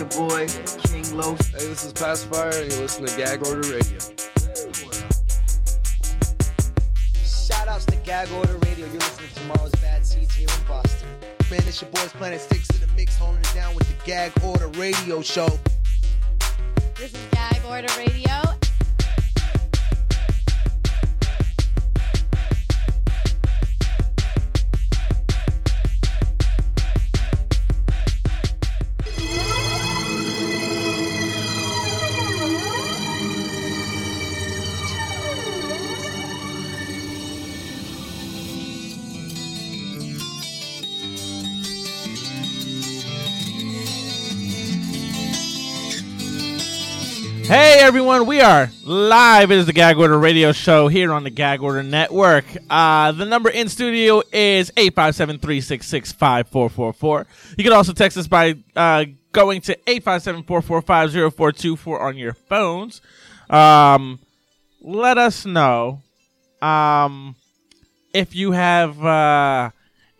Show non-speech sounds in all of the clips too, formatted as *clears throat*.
your boy, King Los. Hey, this is Pacifier, and you listen to Gag Order Radio. Shout outs to Gag Order Radio. You're listening to Tomorrow's Bad Seeds here in Boston. Man, it's your boys Planet Six in the mix, holding it down with the Gag Order Radio Show. This is Gag Order Radio. Everyone, we are live. It is the Gag Order Radio Show here on the Gag Order Network. Uh, the number in studio is 857-366-5444. You can also text us by uh, going to 857-445-0424 on your phones. Um, let us know um, if you have uh,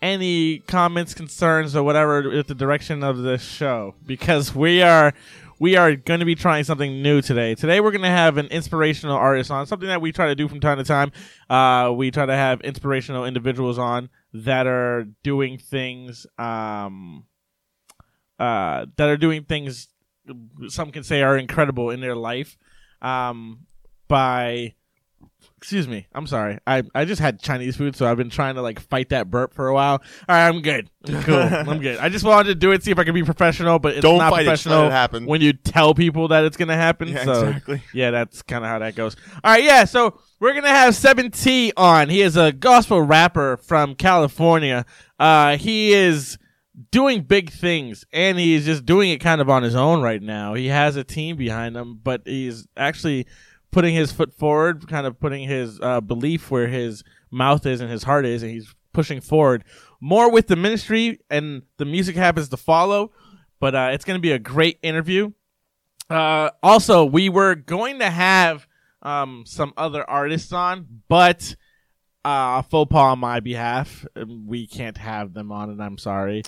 any comments, concerns, or whatever with the direction of this show because we are we are going to be trying something new today. Today we're going to have an inspirational artist on, something that we try to do from time to time. Uh, we try to have inspirational individuals on that are doing things, um, uh, that are doing things. Some can say are incredible in their life, um, by Excuse me. I'm sorry. I, I just had Chinese food, so I've been trying to like fight that burp for a while. All right, I'm good. I'm cool. *laughs* I'm good. I just wanted to do it, see if I could be professional, but it's Don't not fight it, just let professional it happen. when you tell people that it's gonna happen. Yeah, so exactly. yeah, that's kind of how that goes. All right, yeah. So we're gonna have Seven T on. He is a gospel rapper from California. Uh, he is doing big things, and he's just doing it kind of on his own right now. He has a team behind him, but he's actually putting his foot forward, kind of putting his uh, belief where his mouth is and his heart is, and he's pushing forward more with the ministry, and the music happens to follow. But uh, it's going to be a great interview. Uh, also, we were going to have um, some other artists on, but uh, faux pas on my behalf, we can't have them on, and I'm sorry.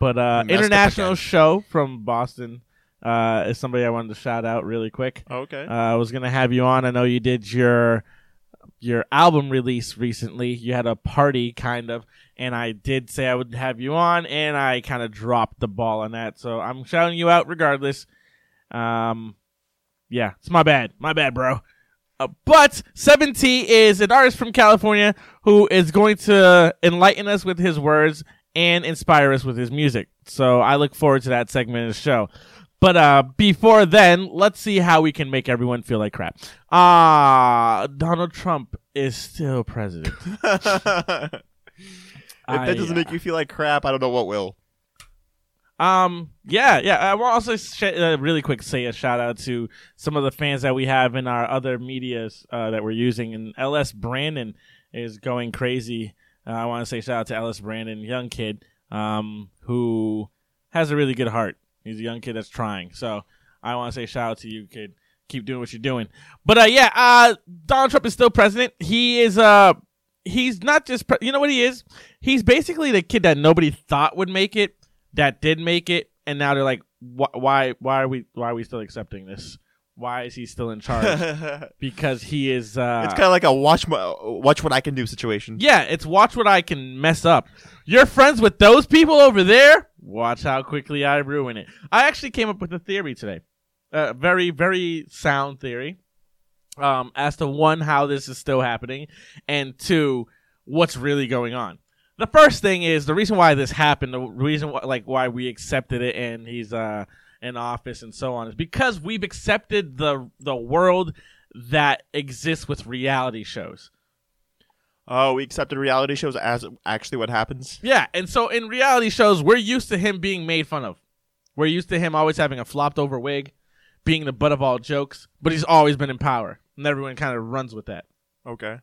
But uh, We messed up international show from Boston uh, is somebody I wanted to shout out really quick. Okay. Uh, I was gonna have you on. I know you did your your album release recently. You had a party kind of, and I did say I would have you on, and I kind of dropped the ball on that. So I'm shouting you out regardless. Um, yeah, it's my bad, my bad, bro. Uh, but 7T is an artist from California who is going to enlighten us with his words and inspire us with his music. So I look forward to that segment of the show. But uh, before then, let's see how we can make everyone feel like crap. Ah, Donald Trump is still president. *laughs* if that I, doesn't uh, make you feel like crap, I don't know what will. Um, yeah, yeah. I will also sh- uh, really quick say a shout out to some of the fans that we have in our other medias uh, that we're using. And LS Brandon is going crazy. Uh, I want to say shout out to LS Brandon, young kid, um, who has a really good heart. He's a young kid that's trying. So I want to say shout out to you, kid. Keep doing what you're doing. But uh, yeah, uh, Donald Trump is still president. He is uh, he's not just pre- you know what he is. He's basically the kid that nobody thought would make it that did make it, and now they're like, why, why are we, why are we still accepting this? Why is he still in charge? *laughs* because he is. Uh, it's kind of like a watch my, watch what I can do situation. yeah, it's watch what I can mess up. You're friends with those people over there. Watch how quickly I ruin it. I actually came up with a theory today, a very, very sound theory, um, as to one how this is still happening, and two what's really going on. The first thing is the reason why this happened, the reason why, like why we accepted it, and he's uh in office and so on, is because we've accepted the the world that exists with reality shows. Oh, we accepted reality shows as actually what happens. Yeah, and so in reality shows, we're used to him being made fun of. We're used to him always having a flopped over wig, being the butt of all jokes, but he's always been in power, and everyone kind of runs with that. Okay.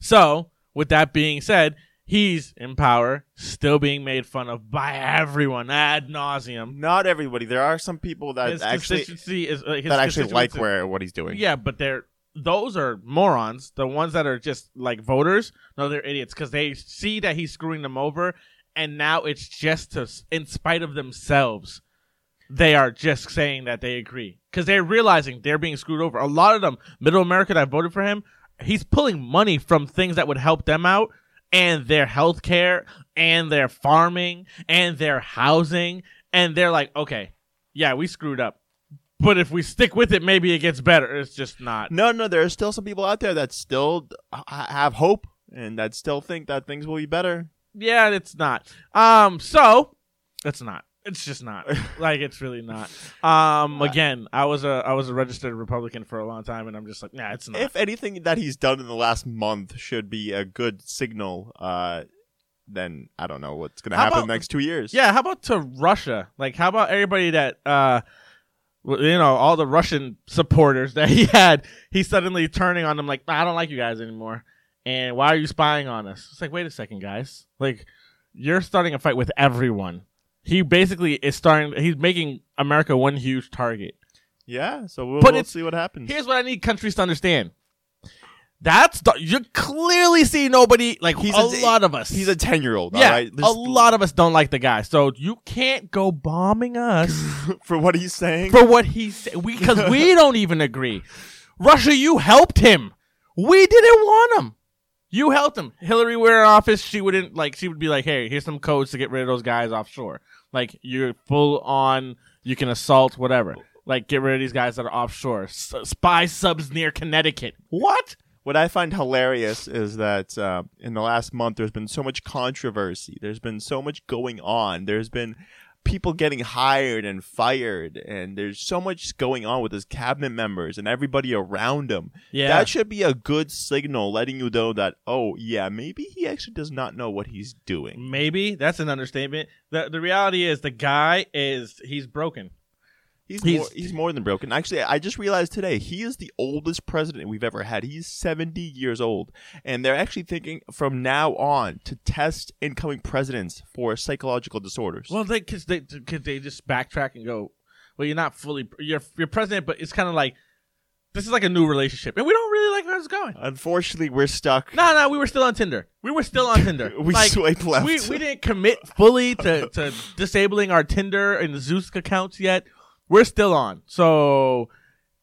So, with that being said, he's in power, still being made fun of by everyone ad nauseum. Not everybody. There are some people that His actually is uh, his that actually like where what he's doing. Yeah, but they're those are morons. The ones that are just like voters, no, they're idiots because they see that he's screwing them over, and now it's just to, in spite of themselves, they are just saying that they agree because they're realizing they're being screwed over. A lot of them, middle America that voted for him, he's pulling money from things that would help them out and their health care and their farming and their housing, and they're like, okay, yeah, we screwed up. But if we stick with it, maybe it gets better. It's just not. No, no, there are still some people out there that still have hope and that still think that things will be better. Yeah, it's not. Um, so it's not. It's just not. *laughs* like it's really not. Um, again, I was a I was a registered Republican for a long time, and I'm just like, nah, it's not. If anything that he's done in the last month should be a good signal, uh, then I don't know what's going to How happen about- in the next two years. yeah, how about to Russia? Like, how about everybody that uh, you know, all the Russian supporters that *laughs* he had? He's suddenly turning on them, like, I don't like you guys anymore. And why are you spying on us? It's like, wait a second, guys. Like, you're starting a fight with everyone. He basically is starting. He's making America one huge target. Yeah, so we'll, But we'll see what happens. Here's what I need countries to understand. That's the, you clearly see nobody like He's a, a- lot of us. He's a 10 year old, yeah, right? a lot of us don't like the guy. So you can't go bombing us *laughs* For what he's saying? for what he's. We because we *laughs* don't even agree. Russia, you helped him. We didn't want him. You helped him. Hillary were in office. She wouldn't like. She would be like, "Hey, here's some codes to get rid of those guys offshore. Like you're full on. You can assault whatever. Like get rid of these guys that are offshore. S- spy subs near Connecticut. What? What I find hilarious is that uh, in the last month, there's been so much controversy. There's been so much going on. There's been people getting hired and fired, and there's so much going on with his cabinet members and everybody around him. Yeah. That should be a good signal letting you know that, oh, yeah, maybe he actually does not know what he's doing. Maybe that's an understatement. the The reality is the guy is he's broken. He's, He's- more, he's more than broken. Actually, I just realized today he is the oldest president we've ever had. He's 70 years old. And they're actually thinking from now on to test incoming presidents for psychological disorders. Well, they because they cause they just backtrack and go, well, you're not fully you're you're president, but it's kind of like this is like a new relationship, and we don't really like how it's going. Unfortunately, we're stuck. No, no, we were still on Tinder. We were still on Tinder. *laughs* We like, swiped left. We we didn't commit fully to to disabling our Tinder and the Zeus accounts yet. We're still on. So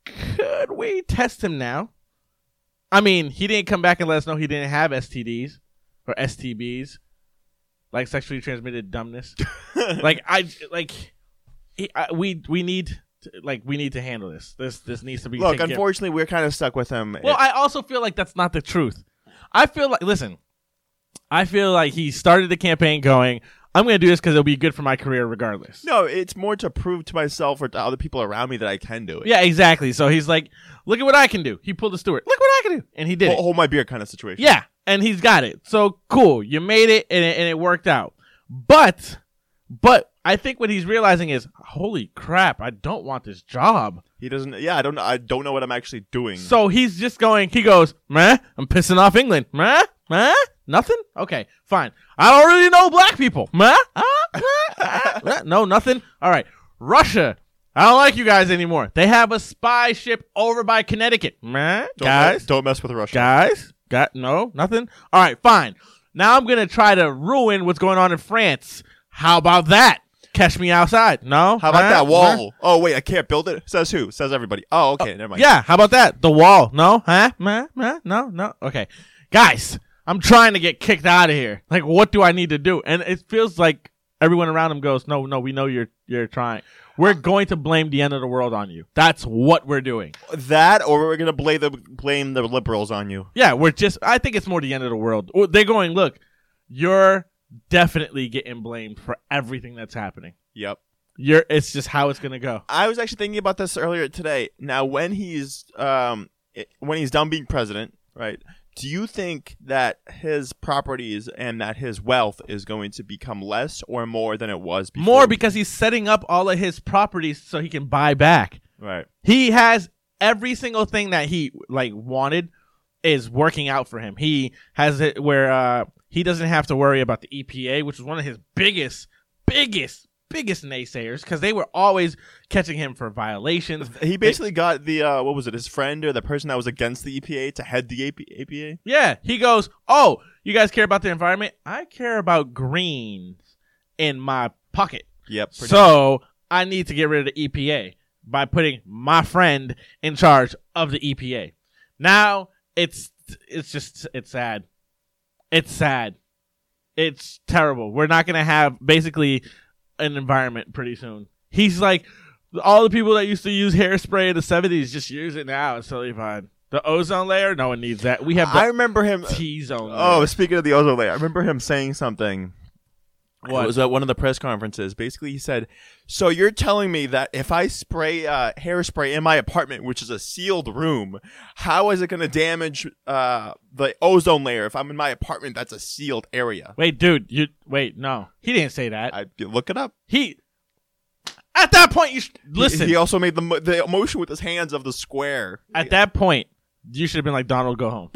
could we test him now? I mean, he didn't come back and let us know he didn't have STDs or STBs, like sexually transmitted dumbness. *laughs* like I like he, I, we we need to, like we need to handle this. This this needs to be Look, unfortunately, we're kind of stuck with him. Well, I also feel like that's not the truth. I feel like listen, I feel like he started the campaign going, I'm going to do this because it'll be good for my career regardless. no, it's more to prove to myself or to other people around me that I can do it. Yeah, exactly. So he's like, look at what I can do. He pulled the Stewart. Look what I can do, and he did Hold, it. hold my beer kind of situation. Yeah, and he's got it. So cool. You made it, and it, and it worked out. But, but I think what he's realizing is, holy crap, I don't want this job. He doesn't. Yeah, I don't. I don't know what I'm actually doing. So he's just going. He goes, meh. I'm pissing off England. Meh. Meh. Nothing. Okay, fine. I don't really know black people. Ah, ah, meh. No, nothing. All right. Russia. I don't like you guys anymore. They have a spy ship over by Connecticut. Don't guys. me- don't mess with Russia. Guys. Got no nothing. All right, fine. Now I'm gonna try to ruin what's going on in France. How about that? Catch me outside. No. How about Huh? that Huh? wall? Oh wait, I can't build it. Says who? Says everybody. Oh, okay, never mind. Yeah, how about that? The wall. No? Huh? Meh? No? No? Okay. Guys, I'm trying to get kicked out of here. Like, what do I need to do? And it feels like everyone around him goes, no, no, we know you're you're trying. We're going to blame the end of the world on you. That's what we're doing. That, or we're gonna blame the blame the liberals on you. Yeah, we're just, I think it's more the end of the world. They're going, look, you're definitely getting blamed for everything that's happening. Yep. You're, it's just how it's going to go. I was actually thinking about this earlier today. Now, when he's um when he's done being president, right? Do you think that his properties and that his wealth is going to become less or more than it was before? More because he's setting up all of his properties so he can buy back. right. He has every single thing that he like wanted is working out for him. He has it where uh he doesn't have to worry about the EPA, which is one of his biggest biggest biggest naysayers because they were always catching him for violations. He basically got the uh, what was it? His friend or the person that was against the EPA to head the AP- APA. Yeah, he goes, "Oh, you guys care about the environment? I care about greens in my pocket. Yep. So I need to get rid of the EPA by putting my friend in charge of the EPA. Now it's it's just it's sad. It's sad. It's terrible. We're not gonna have basically an environment pretty soon. He's like all the people that used to use hairspray in the seventies just use it now. It's totally fine. The ozone layer, no one needs that. We have I remember him. T zone. Oh, speaking of the ozone layer, I remember him saying something. What? It was at one of the press conferences. Basically, he said, "So you're telling me that if I spray uh, hairspray in my apartment, which is a sealed room, how is it going to damage uh, the ozone layer if I'm in my apartment that's a sealed area?" wait, dude, you wait. No, he didn't say that. I look it up. He at that point you sh- listen. He, also made the mo- the motion with his hands of the square. at that point, you should have been like Donald, go home.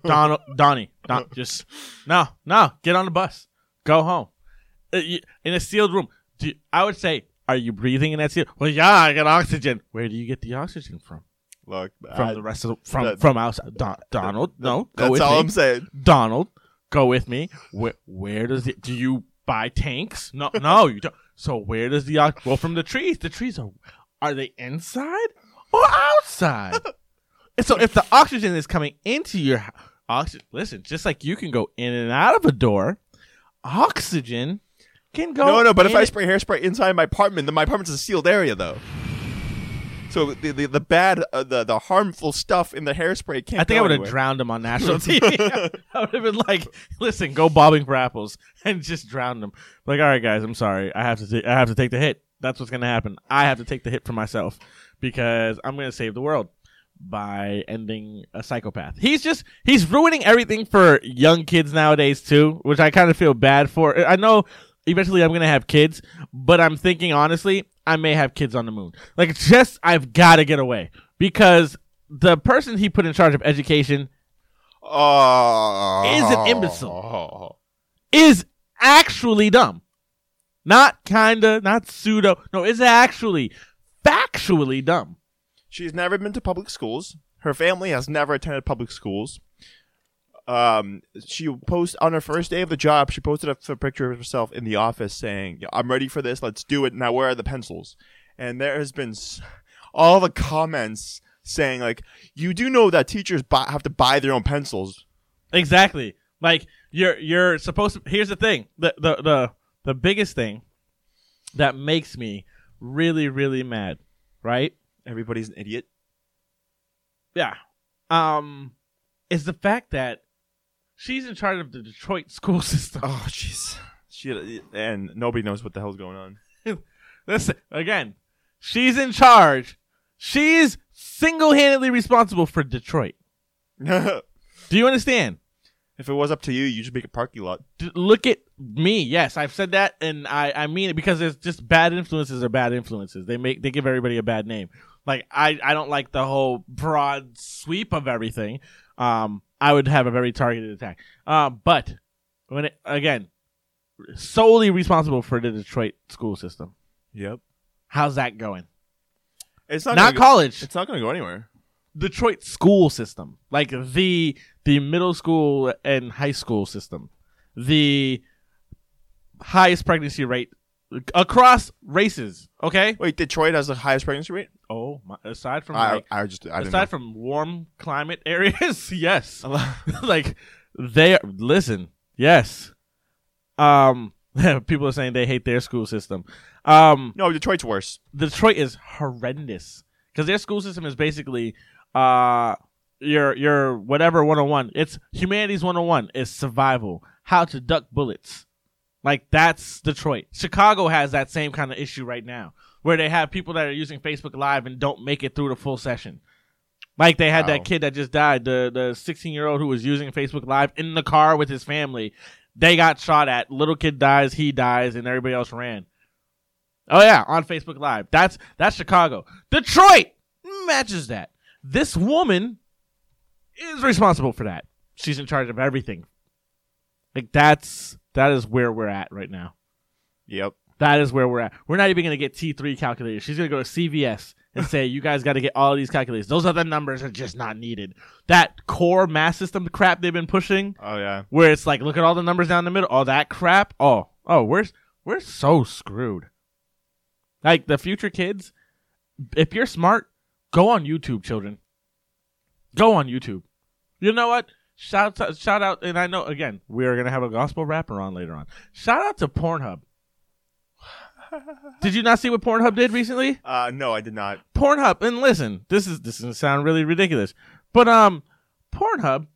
*laughs* Donald, Donnie, Don, just no, no, get on the bus, go home. Uh, in a sealed room, do you- I would say, are you breathing in that seal? Well, yeah, I got oxygen. Where do you get the oxygen from? Look, From I- the rest of the, from that- from outside. Don, Donald, no, go that's all me. I'm saying. Donald, go with me. Where where does it? Do you buy tanks? No, no, you don't. So where does the oxygen? well from the trees? The trees are are they inside or outside? *laughs* and so if the oxygen is coming into your oxygen, listen, just like you can go in and out of a door, oxygen can go. No, no, but if I spray hairspray inside my apartment, then my apartment's a sealed area, though. So the the, the bad, uh, the the harmful stuff in the hairspray can't. I think I would have drowned him on national *laughs* TV. *laughs* I would have been like, "Listen, go bobbing for apples," *laughs* and just drowned him. Like, all right, guys, I'm sorry. I have to. ta- I have to take the hit. That's what's gonna happen. I have to take the hit for myself because I'm gonna save the world by ending a psychopath. He's just he's ruining everything for young kids nowadays too, which I kind of feel bad for. I know eventually I'm gonna have kids, but I'm thinking honestly, I may have kids on the moon. Like, just I've got to get away because the person he put in charge of education Oh, Is an imbecile. Oh. is actually dumb. Not kinda, not pseudo. No, is actually factually dumb. She's never been to public schools. Her family has never attended public schools. Um, she post on her first day of the job. She posted a picture of herself in the office saying, "I'm ready for this. Let's do it now. Where are the pencils?" And there has been s- all the comments saying like, "You do know that teachers buy, have to buy their own pencils." Exactly. Like you're you're supposed to here's the thing. The the the the biggest thing that makes me really, really mad, right? Everybody's an idiot. Yeah. Um is the fact that she's in charge of the Detroit school *laughs* system. Oh, jeez. She and nobody knows what the hell's going on. *laughs* Listen, again, she's in charge. She's single-handedly responsible for Detroit. *laughs* Do you understand? If it was up to you, you should make a parking lot. D- look at me. Yes, I've said that, and I, I mean it because it's just bad influences are bad influences. They make they give everybody a bad name. Like I, I don't like the whole broad sweep of everything. Um, I would have a very targeted attack. Um, but when it again, solely responsible for the Detroit school system. Yep. How's that going? It's not Not gonna go- college. It's not going to go anywhere. Detroit school system, like the the middle school and high school system, the highest pregnancy rate across races. Okay. Wait, Detroit has the highest pregnancy rate. Oh, my, aside from I, like, I just I didn't aside from warm climate areas, *laughs* yes. *laughs* like they listen, yes. Um, *laughs* people are saying they hate their school system. Um, no, Detroit's worse. Detroit is horrendous because their school system is basically uh your your whatever 101 it's humanities 101 is survival how to duck bullets like that's detroit chicago has that same kind of issue right now where they have people that are using facebook live and don't make it through the full session like they had Wow. that kid that just died the the 16 year old who was using facebook live in the car with his family they got shot at little kid dies he dies and everybody else ran Oh yeah, on Facebook Live. That's that's Chicago. Detroit matches that. This woman is responsible for that. She's in charge of everything. Like that's that is where we're at right now. Yep. That is where we're at. We're not even going to get T3 calculators. She's going to go to CVS and say, you guys got to get all these calculators. Those other numbers are just not needed. That core math system crap they've been pushing, Oh yeah. where it's like, look at all the numbers down the middle. All that crap. Oh, oh, we're, we're so screwed. Like the future kids, if you're smart, go on YouTube, children. Go on YouTube. You know what? Shout out, shout out, and I know again we are gonna have a gospel rapper on later on. Shout out to Pornhub. did you not see what Pornhub did recently? Uh, no, I did not. Pornhub, and listen, this is this is gonna sound really ridiculous, but um, Pornhub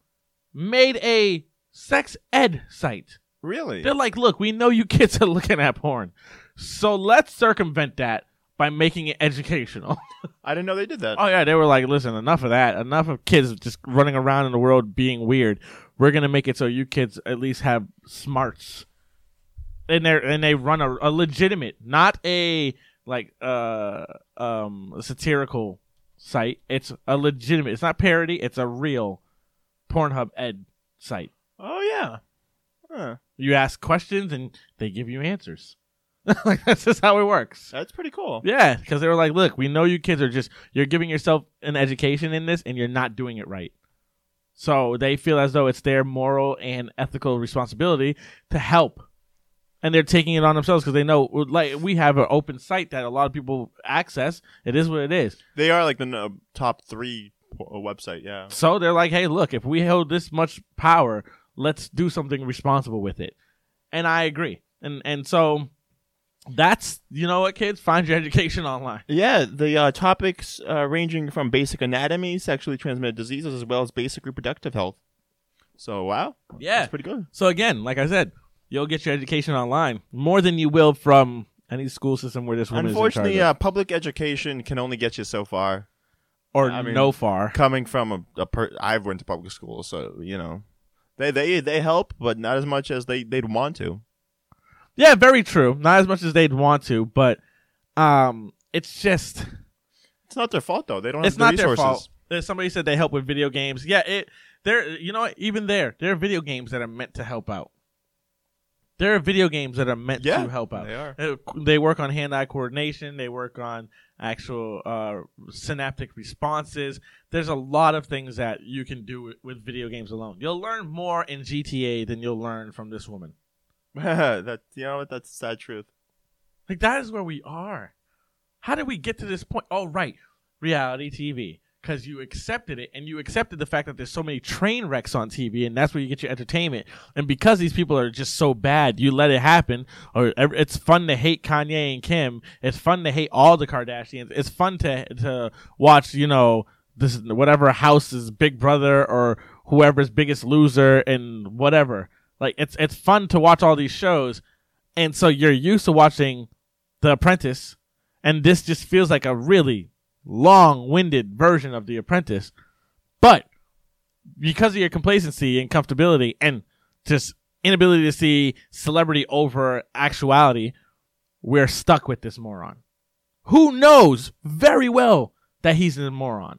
made a sex ed site. Really? They're like, look, we know you kids are looking at porn, so let's circumvent that by making it educational. *laughs* I didn't know they did that. Oh yeah, they were like, listen, enough of that. Enough of kids just running around in the world being weird. We're gonna make it so you kids at least have smarts. And they and they run a, a legitimate, not a like uh um satirical site. It's a legitimate. It's not parody. It's a real Pornhub ed site. Oh yeah. Huh. You ask questions and they give you answers. *laughs* like that's just how it works. That's pretty cool. Yeah, because they were like, "Look, we know you kids are just you're giving yourself an education in this, and you're not doing it right." So they feel as though it's their moral and ethical responsibility to help, and they're taking it on themselves because they know, like, we have an open site that a lot of people access. It is what it is. They are like the uh, top three uh, website. Yeah. So they're like, "Hey, look, if we hold this much power, let's do something responsible with it." And I agree. And and so that's you know what, kids, find your education online. Yeah, the uh, topics uh, ranging from basic anatomy, sexually transmitted diseases, as well as basic reproductive health. So wow, Yeah. that's pretty good. So again, like I said, you'll get your education online more than you will from any school system where this woman Unfortunately, uh, public education can only get you so far. or I mean- no far. Coming from a, a per- I've went to public school, so you know, they they they help, but not as much as they they'd want to. Yeah, very true. Not as much as they'd want to, but um, it's just It's not their fault though. They don't it's have the not their fault. There's somebody said they help with video games. Yeah, it there. You know what? Even there, there are video games that are meant to help out. There are video games that are meant Yeah, to help out. they are. Uh, They work on hand-eye coordination. They work on actual uh, synaptic responses. There's a lot of things that you can do with, with video games alone. You'll learn more in GTA than you'll learn from this woman. *laughs* that you know what? That's the sad truth. Like that is where we are. How did we get to this point? Oh, right, reality TV. Because you accepted it, and you accepted the fact that there's so many train wrecks on TV, and that's where you get your entertainment. And because these people are just so bad, you let it happen. Or it's fun to hate Kanye and Kim. It's fun to hate all the Kardashians. It's fun to to watch, you know, this whatever house's Big Brother or whoever's Biggest Loser and whatever. Like it's it's fun to watch all these shows, and so you're used to watching The Apprentice, and this just feels like a really long-winded version of The Apprentice. But because of your complacency and comfortability, and just inability to see celebrity over actuality, we're stuck with this moron. Who knows very well that he's a moron.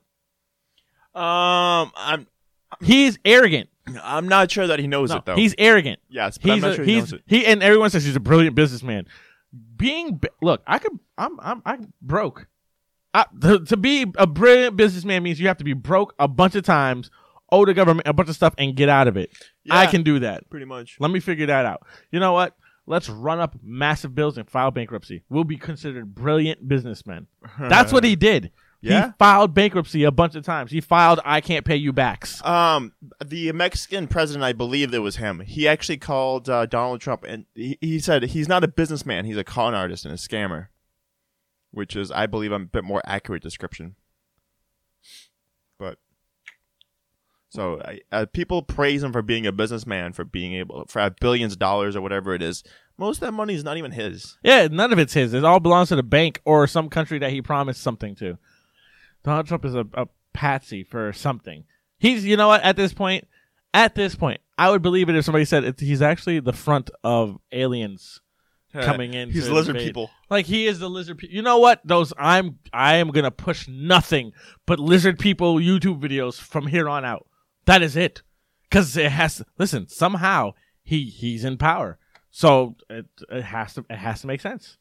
Um, I'm He's arrogant. I'm not sure that he knows No, it though. he's arrogant. yes, but I'm He's not a- sure he he's knows it. he and everyone says he's a brilliant businessman. Being look, I could I'm I'm I'm broke. I, to, to be a brilliant businessman means you have to be broke a bunch of times, owe the government a bunch of stuff, and get out of it. I can do that. Pretty much. Let me figure that out. You know what? Let's run up massive bills and file bankruptcy. We'll be considered brilliant businessmen. *laughs* That's what he did. Yeah? He filed bankruptcy a bunch of times. He filed I can't pay you backs. Um, the Mexican president, I believe it was him. He actually called uh, Donald Trump, and he, he said he's not a businessman; he's a con artist and a scammer, which is, I believe, a bit more accurate description. But so I, uh, people praise him for being a businessman, for being able for have billions of dollars or whatever it is. Most of that money is not even his. Yeah, none of it's his. It all belongs to the bank or some country that he promised something to. Donald Trump is a, a patsy for something. He's, you know what, at this point, at this point, I would believe it if somebody said it, he's actually the front of aliens coming in. He's lizard invade. people. Like he is the lizard people. You know what? Those I'm I am gonna push nothing but lizard people YouTube videos from here on out. That is it. Cause it has to, listen, somehow he he's in power. So it, it has to it has to make sense.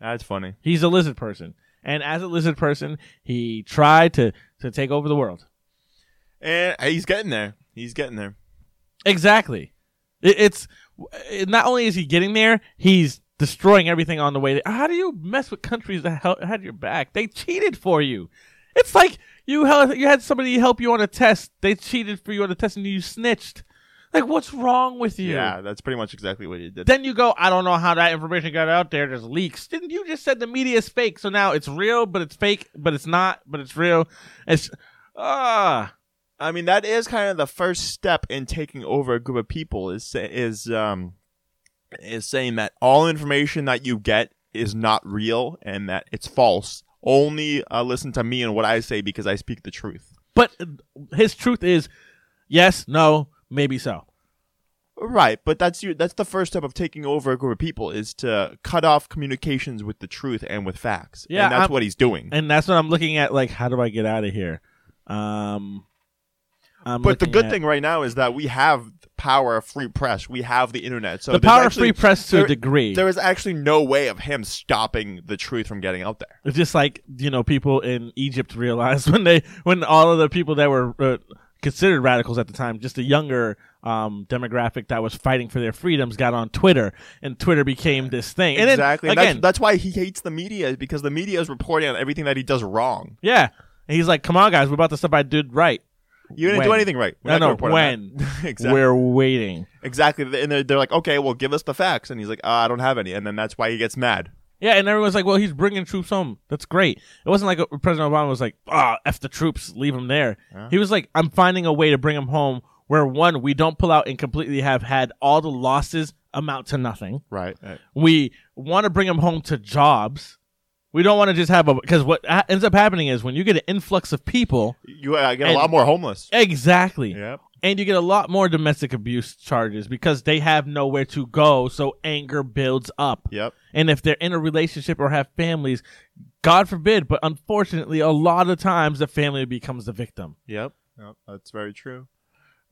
That's funny. He's a lizard person, and as a lizard person, he tried to to take over the world. And he's getting there. He's getting there. Exactly. It, it's it, not only is he getting there, he's destroying everything on the way. There. How do you mess with countries that had your back? They cheated for you. It's like you hel- you had somebody help you on a test. They cheated for you on the test, and you snitched. Like, what's wrong with you? Yeah, that's pretty much exactly what he did. Then you go, I don't know how that information got out there. There's leaks. Didn't you just said the media is fake? So now it's real, but it's fake, but it's not, but it's real. It's ah. I mean, that is kind of the first step in taking over a group of people. Is is um is saying that all information that you get is not real and that it's false. Only uh, listen to me and what I say because I speak the truth. But uh, his truth is, yes, no, maybe so. Right, but that's you. that's the first step of taking over a group of people is to cut off communications with the truth and with facts. Yeah, and that's I'm- what he's doing. And that's what I'm looking at. Like, how do I get out of here? Um, I'm but the good at- thing right now is that we have power of free press. We have the internet. So the power of free press to a degree. There is actually no way of him stopping the truth from getting out there. It's just like you know, people in Egypt realized *laughs* when they when all of the people that were uh, considered radicals at the time, just a younger um, demographic that was fighting for their freedoms, got on Twitter, and Twitter became this thing. And exactly. And again, that's, that's why he hates the media is because the media is reporting on everything that he does wrong. yeah. And he's like, "Come on, guys, we're about the stuff I did right." You didn't do anything right. We're I not gonna know report on when. *laughs* exactly. We're waiting. exactly. And they're, they're like, okay, well, give us the facts. And he's like, uh, I don't have any. And then that's why he gets mad. Yeah, and everyone's like, "Well, he's bringing troops home. That's great." It wasn't like President Obama was like, "Ah, f the troops, leave them there." He was like, "I'm finding a way to bring them home where one, we don't pull out and completely have had all the losses amount to nothing. Right. We want to bring them home to jobs. We don't want to just have a because what ends up happening is when you get an influx of people, You uh, get a lot more homeless. exactly, Yep. And you get a lot more domestic abuse charges because they have nowhere to go, so anger builds up. Yep. And if they're in a relationship or have families, God forbid, but unfortunately, a lot of times the family becomes the victim. Yep. Yep. That's very true.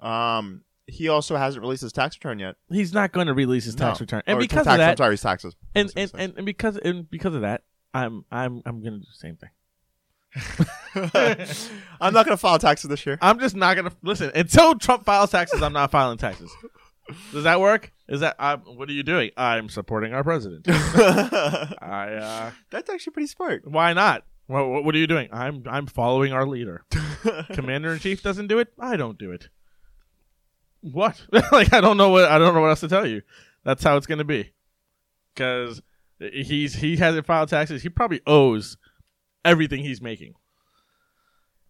Um, he also hasn't released his tax return yet. He's not going to release his tax No. return, and Or because tax, of that, I'm sorry, his taxes. and, and, and and because and because of that, I'm I'm I'm going to do the same thing. *laughs* I'm not gonna file taxes this year. I'm just not going to listen until Trump files taxes. I'm not filing taxes. Does that work? Is that what are you doing? I'm supporting our president. *laughs* I uh, That's actually pretty smart. why not? What, what, what are you doing? I'm I'm following our leader. Commander in chief doesn't do it. I don't do it. What? *laughs* like I don't know what I don't know what else to tell you. That's how it's gonna be. Because he's he hasn't filed taxes. He probably owes everything he's making.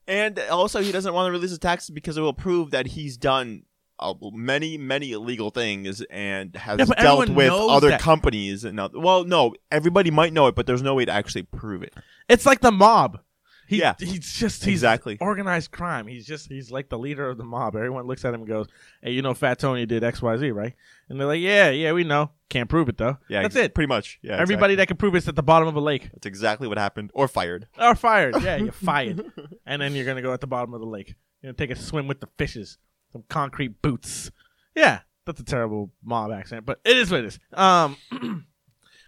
And also, he doesn't want to release his taxes because it will prove that he's done uh, many, many illegal things and has Yeah, dealt with other that. companies. And oth- well, no, everybody might know it, but there's no way to actually prove it. It's like the mob. He, Yeah. he's just he's Exactly. organized crime. He's just he's like the leader of the mob. Everyone looks at him and goes, "Hey, you know, Fat Tony did X, Y, Z, right?" And they're like, "Yeah, yeah, we know. Can't prove it though. Yeah, that's ex- it. Pretty much. Yeah, Everybody exactly. that can prove it's at the bottom of a lake That's exactly what happened. Or fired. or fired. Yeah, you're *laughs* fired. and then you're gonna go at the bottom of the lake. You're gonna take a swim with the fishes. Some concrete boots. Yeah, that's a terrible mob accent, but it is what it is. Um, *clears throat*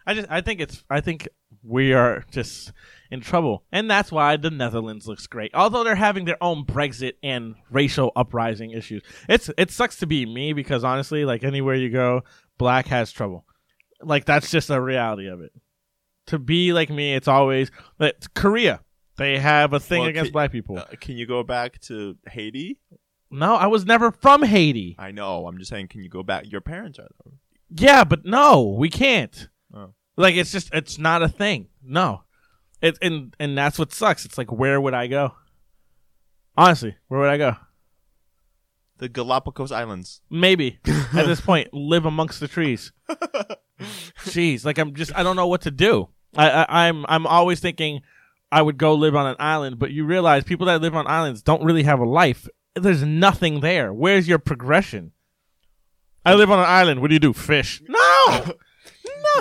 I just I think it's I think we are just in trouble, and that's why the Netherlands looks great. Although they're having their own Brexit and racial uprising issues, it's it sucks to be me because honestly, like anywhere you go, black has trouble. Like that's just a reality of it. To be like me, it's always like Korea. They have a thing Well, against ca- black people. Uh, can you go back to Haiti? no, I was never from Haiti. I know. I'm just saying, can you go back? Your parents are though. Yeah, but no, we can't. Like it's just it's not a thing. No. It and and that's what sucks. It's like where would I go? Honestly, where would I go? The Galapagos Islands. Maybe *laughs* at this point live amongst the trees. Jeez, like I'm just I don't know what to do. I, I I'm I'm always thinking I would go live on an island, but you realize people that live on islands don't really have a life. There's nothing there. Where's your progression? I live on an island. What do you do? Fish? *laughs* No.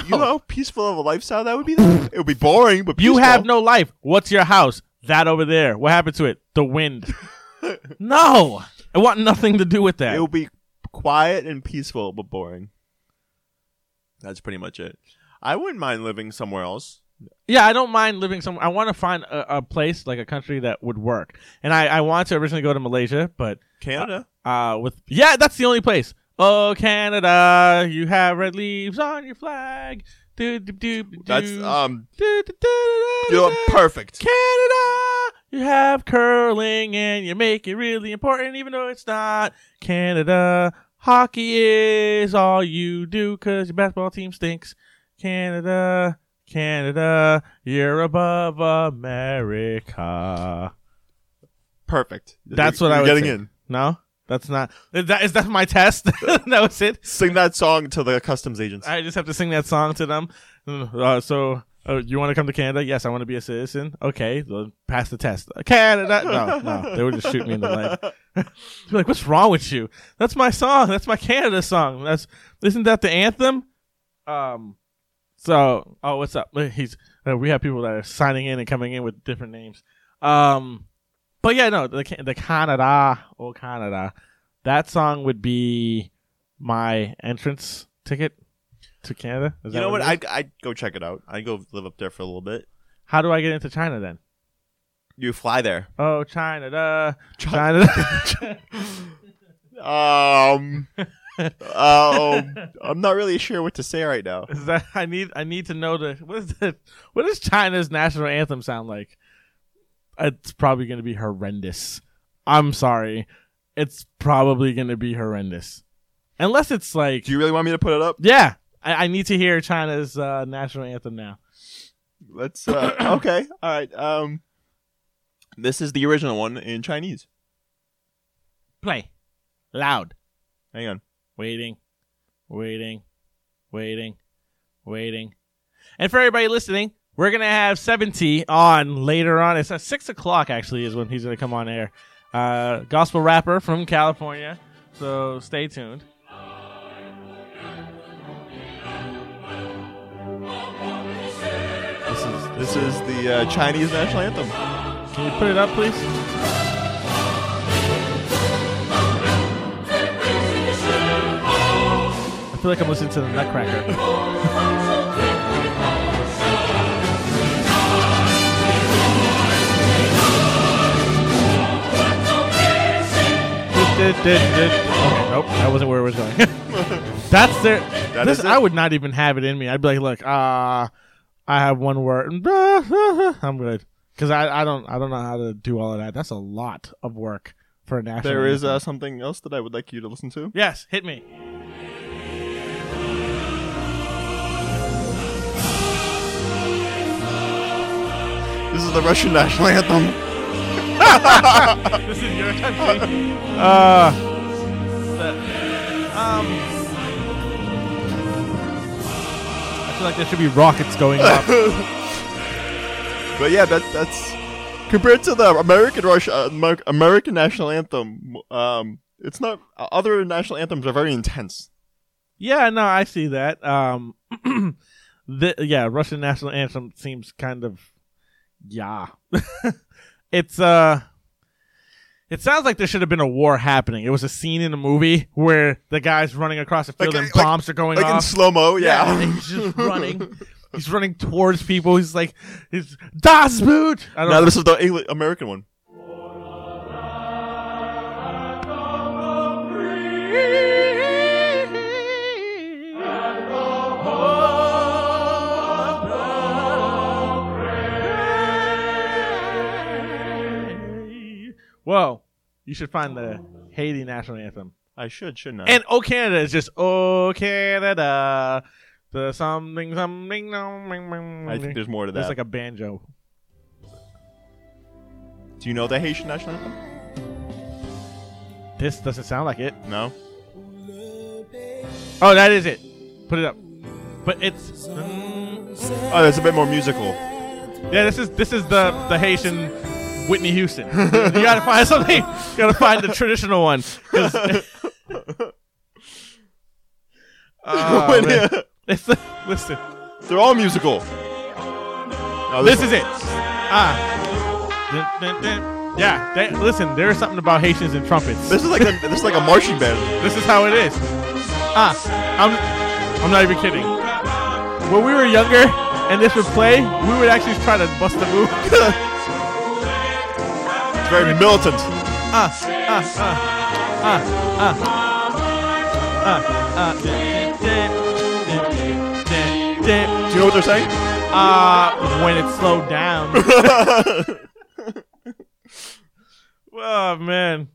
You know how peaceful of a lifestyle that would be? Though? it would be boring, but You have no life. What's your house? That over there. What happened to it? The wind. *laughs* no. I want nothing to do with that. It would be quiet and peaceful, but boring. That's pretty much it. I wouldn't mind living somewhere else. Yeah, I don't mind living somewhere. I want to find a, a place like a country that would work. And I, I want to originally go to Malaysia, but Canada. uh, with yeah, that's the only place. Oh, Canada, you have red leaves on your flag. Do, do, do, do, That's um Do, do, do, do, do, you're perfect. Canada, you have curling and you make it really important, even though it's not. Canada, hockey is all you do because your basketball team stinks. Canada, Canada, you're above America. Perfect. That's You're- what I would getting in. No, that's not. Is that, is that my test? *laughs* that was it. Sing that song to the customs agents. I just have to sing that song to them. Uh, so, uh, you want to come to Canada? Yes, I want to be a citizen. Okay, well, pass the test. Canada? No, no, they would just shoot me in the leg. *laughs* Be like, what's wrong with you? That's my song. That's my Canada song. That's isn't that the anthem? Um. So, oh, what's up? He's uh, we have people that are signing in and coming in with different names. Um, but yeah, no, the the Canada, oh Canada, that song would be my entrance ticket to Canada. Is you know what? I'd, I'd go check it out. I'd go live up there for a little bit. How do I get into China then? You fly there. Oh, China, da, China. *laughs* Um, um, I'm not really sure what to say right now. Is that I need? I need to know the what is the what does China's national anthem sound like? It's probably going to be horrendous. I'm sorry, it's probably going to be horrendous, unless it's like Do you really want me to put it up? yeah. I, I need to hear China's uh, national anthem now. Let's. Uh, *coughs* okay. All right. Um, this is the original one in Chinese. Play loud. Hang on. waiting, waiting, waiting, waiting. And for everybody listening, we're gonna have 70 on later on. It's at six o'clock actually is when he's gonna come on air. Uh, gospel rapper from California. So stay tuned. This is this is the uh, Chinese national anthem. Can you put it up, please? I feel like I'm listening to the Nutcracker. *laughs* Okay, nope, that wasn't where it was going. *laughs* That's their. That this, is it? I would not even have it in me. I'd be like, look, uh, I have one word. *laughs* I'm good because I, I don't I don't know how to do all of that. That's a lot of work for a national. There is uh, something else that I would like you to listen to. yes, hit me. This is the Russian national anthem. This is your country. uh, um, I feel like there should be rockets going up. *laughs* But yeah, that that's compared to the American Russia uh, Amer- American national anthem. Um, it's not. uh, Other national anthems are very intense. Yeah, no, I see that. Um, *clears throat* the yeah, Russian national anthem seems kind of yeah. *laughs* it's uh, it sounds like there should have been a war happening. It was a scene in a movie where the guy's running across the field Like- and like- bombs are going Like in off. slow mo, yeah. and he's just *laughs* running. He's running towards people. He's like, "He's Das Boot." I don't now know. this is the English, American one. Whoa, you should find the Haiti national anthem. I should, shouldn't I? And Oh Canada is just Oh Canada. The something something. something. I think there's more to that. It's like a banjo. Do you know the Haitian national anthem? This doesn't sound like it. No. Oh, that is it. Put it up. But it's Oh, that's a bit more musical. yeah. This is this is the the Haitian Whitney Houston. you gotta find something. You gotta find the traditional one. *laughs* 'Cause- Oh, When- man. It's the, listen. They're all musical. No, This is it. Ah. Dun, dun, dun. Yeah. They, listen. There is something about Haitians and trumpets. This is like a, *laughs* this is like a marching band. This is how it is. Ah, I'm I'm not even kidding. when we were younger and this would play, we would actually try to bust a move. *laughs* Very militant. uh, uh, uh. Do you know what they're saying? Uh, when it's slowed down. *laughs* oh man.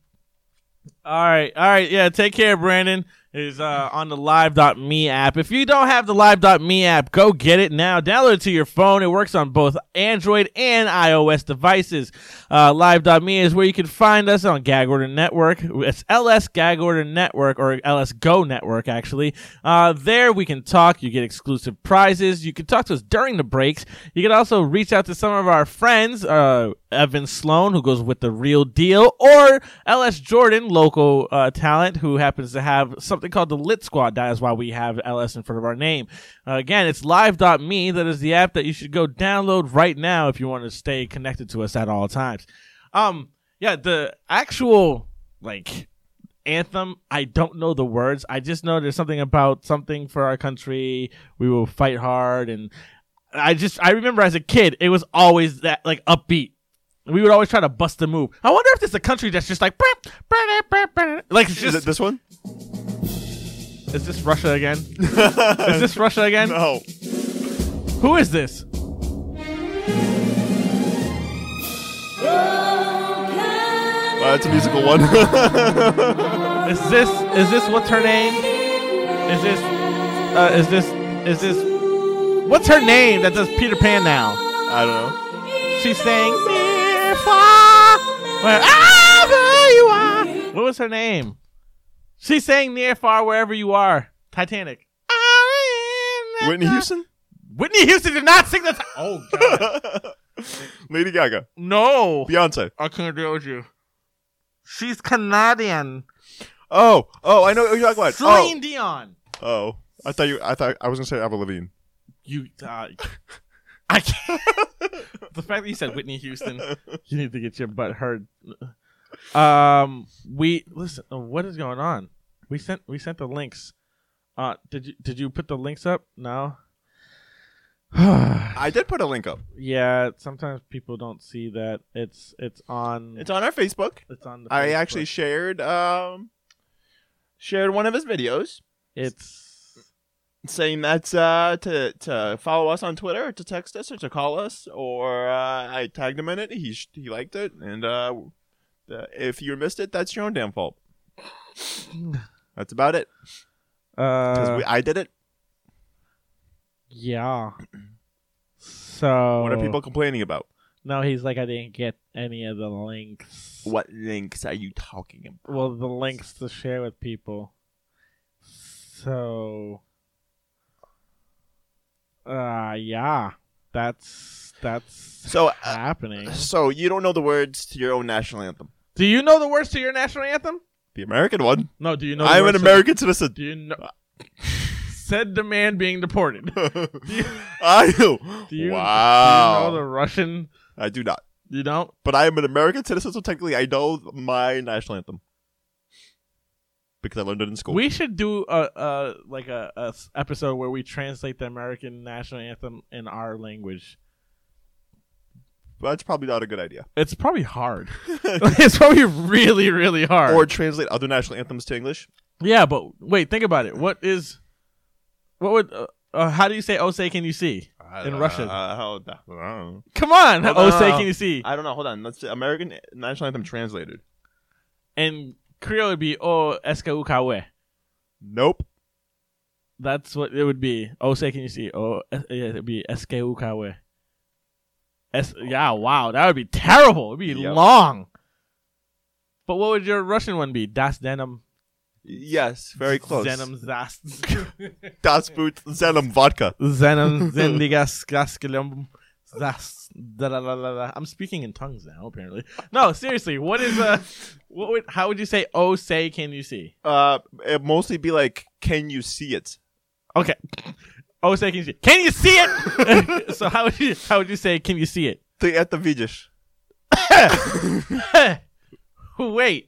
All right, all right, yeah. Take care, Brandon. Is uh, on the Live.me app. If you don't have the Live.me app, go get it now. Download it to your phone. It works on both Android and iOS devices. Uh, Live.me is where you can find us on Gag Order Network. It's LS Gag Order Network or LS Go Network, actually. Uh, there we can talk. You get exclusive prizes. You can talk to us during the breaks. You can also reach out to some of our friends, uh, Evan Sloan, who goes with the real deal, or LS Jordan, local uh, talent, who happens to have something called the Lit Squad. That is why we have LS in front of our name. Uh, again, it's live.me. That is the app that you should go download right now if you want to stay connected to us at all times. Um, yeah, the actual like anthem, I don't know the words. I just know there's something about something for our country. We will fight hard, and I just I remember as a kid, it was always that like upbeat. We would always try to bust a move. I wonder if there's a country that's just like *laughs* like it's Is it just this one? Is this Russia again? *laughs* is this Russia again? No. Who is this? Well, it's a musical one. *laughs* Is this is this what's her name? Is this uh, is this is this what's her name that does Peter Pan now? I don't know. She's saying far wherever you are. What was her name? She's saying near far wherever you are. Titanic. Whitney Houston? Whitney Houston did not sing that. Ti- oh god. *laughs* Lady Gaga. No. Beyonce. I can't deal with you. She's Canadian. Oh, oh, I know what you're talking about. Celine Dion. Oh, oh, I thought you. I thought I was gonna say Avril Lavigne. You, uh, I can't. *laughs* the fact that you said Whitney Houston, you need to get your butt heard. Um, we listen. uh, What is going on? We sent we sent the links. Uh, did you did you put the links up? No. *sighs* I did put a link up. yeah, sometimes people don't see that. It's it's on. It's on our Facebook. it's on. The I Facebook. actually shared um shared one of his videos It's saying that uh, to to follow us on Twitter, or to text us, or to call us, or uh, I tagged him in it. He sh- he liked it, and uh, the, if you missed it, that's your own damn fault. That's about it. uh we, I did it. yeah. *clears throat* So What are people complaining about? No, he's like I didn't get any of the links. What links are you talking about? Well, the links to share with people. So, uh, yeah, that's that's So, uh, happening. so you don't know the words to your own national anthem, Do you know the words to your national anthem? the American one. No. Do you know? The I'm an to- American citizen. do you know? Said the man being deported. *laughs* Do you, I know. do you, wow. do you know the Russian? I do not. You don't? But I am an American citizen, so technically I know my national anthem because I learned it in school. We should do a, a like a, a episode where we translate the American national anthem in our language. That's probably not a good idea. It's probably hard. *laughs* *laughs* it's probably really, really hard. Or translate other national anthems to English. yeah, but wait, think about it. What is, what would, uh, uh, how do you say "Oh, say can you see" in Russian? Uh, hold on. I don't know. Come on, Hold "Oh, say can you see." I don't know. Hold on. Let's see. American national anthem translated. And Creole would be "Oh, eska ukawe." Nope. That's what it would be. "Oh, say can you see?" Oh, yeah, it'd be eska Es- yeah, wow, that would be terrible. It'd be Yep. long. But what would your Russian one be? Das denim. Yes, very close. Denim zas. *laughs* Das Boot Zenom vodka. Zenim *laughs* zendigas gaskelum zas. Da, da, da, da, da. I'm speaking in tongues now, apparently. No, seriously, what is uh what would how would you say oh say can you see? Uh, it mostly be like, can you see it? Okay. Oh say can you see? Can you see it? *laughs* so how would you how would you say can you see it? Ty это видишь. Wait.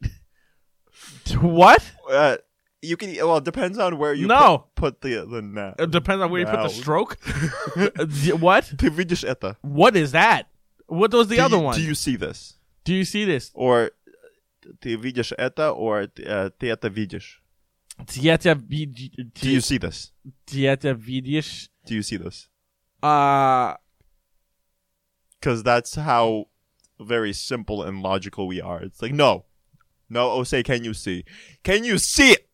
What? Uh, You can. Well, it depends on where you No. put, put the the na. It depends on where you put the No. stroke. *laughs* *laughs* D- what? Ty widzisz это. What is that? What was the do other you, one? Do you see this? Do you see this? Or ты видишь это, or uh, ты это видишь? Do you see this? Vidish. Do you see this? Uh Because that's how very simple and logical we are. It's like no, no. Ose, can you see? Can you see it?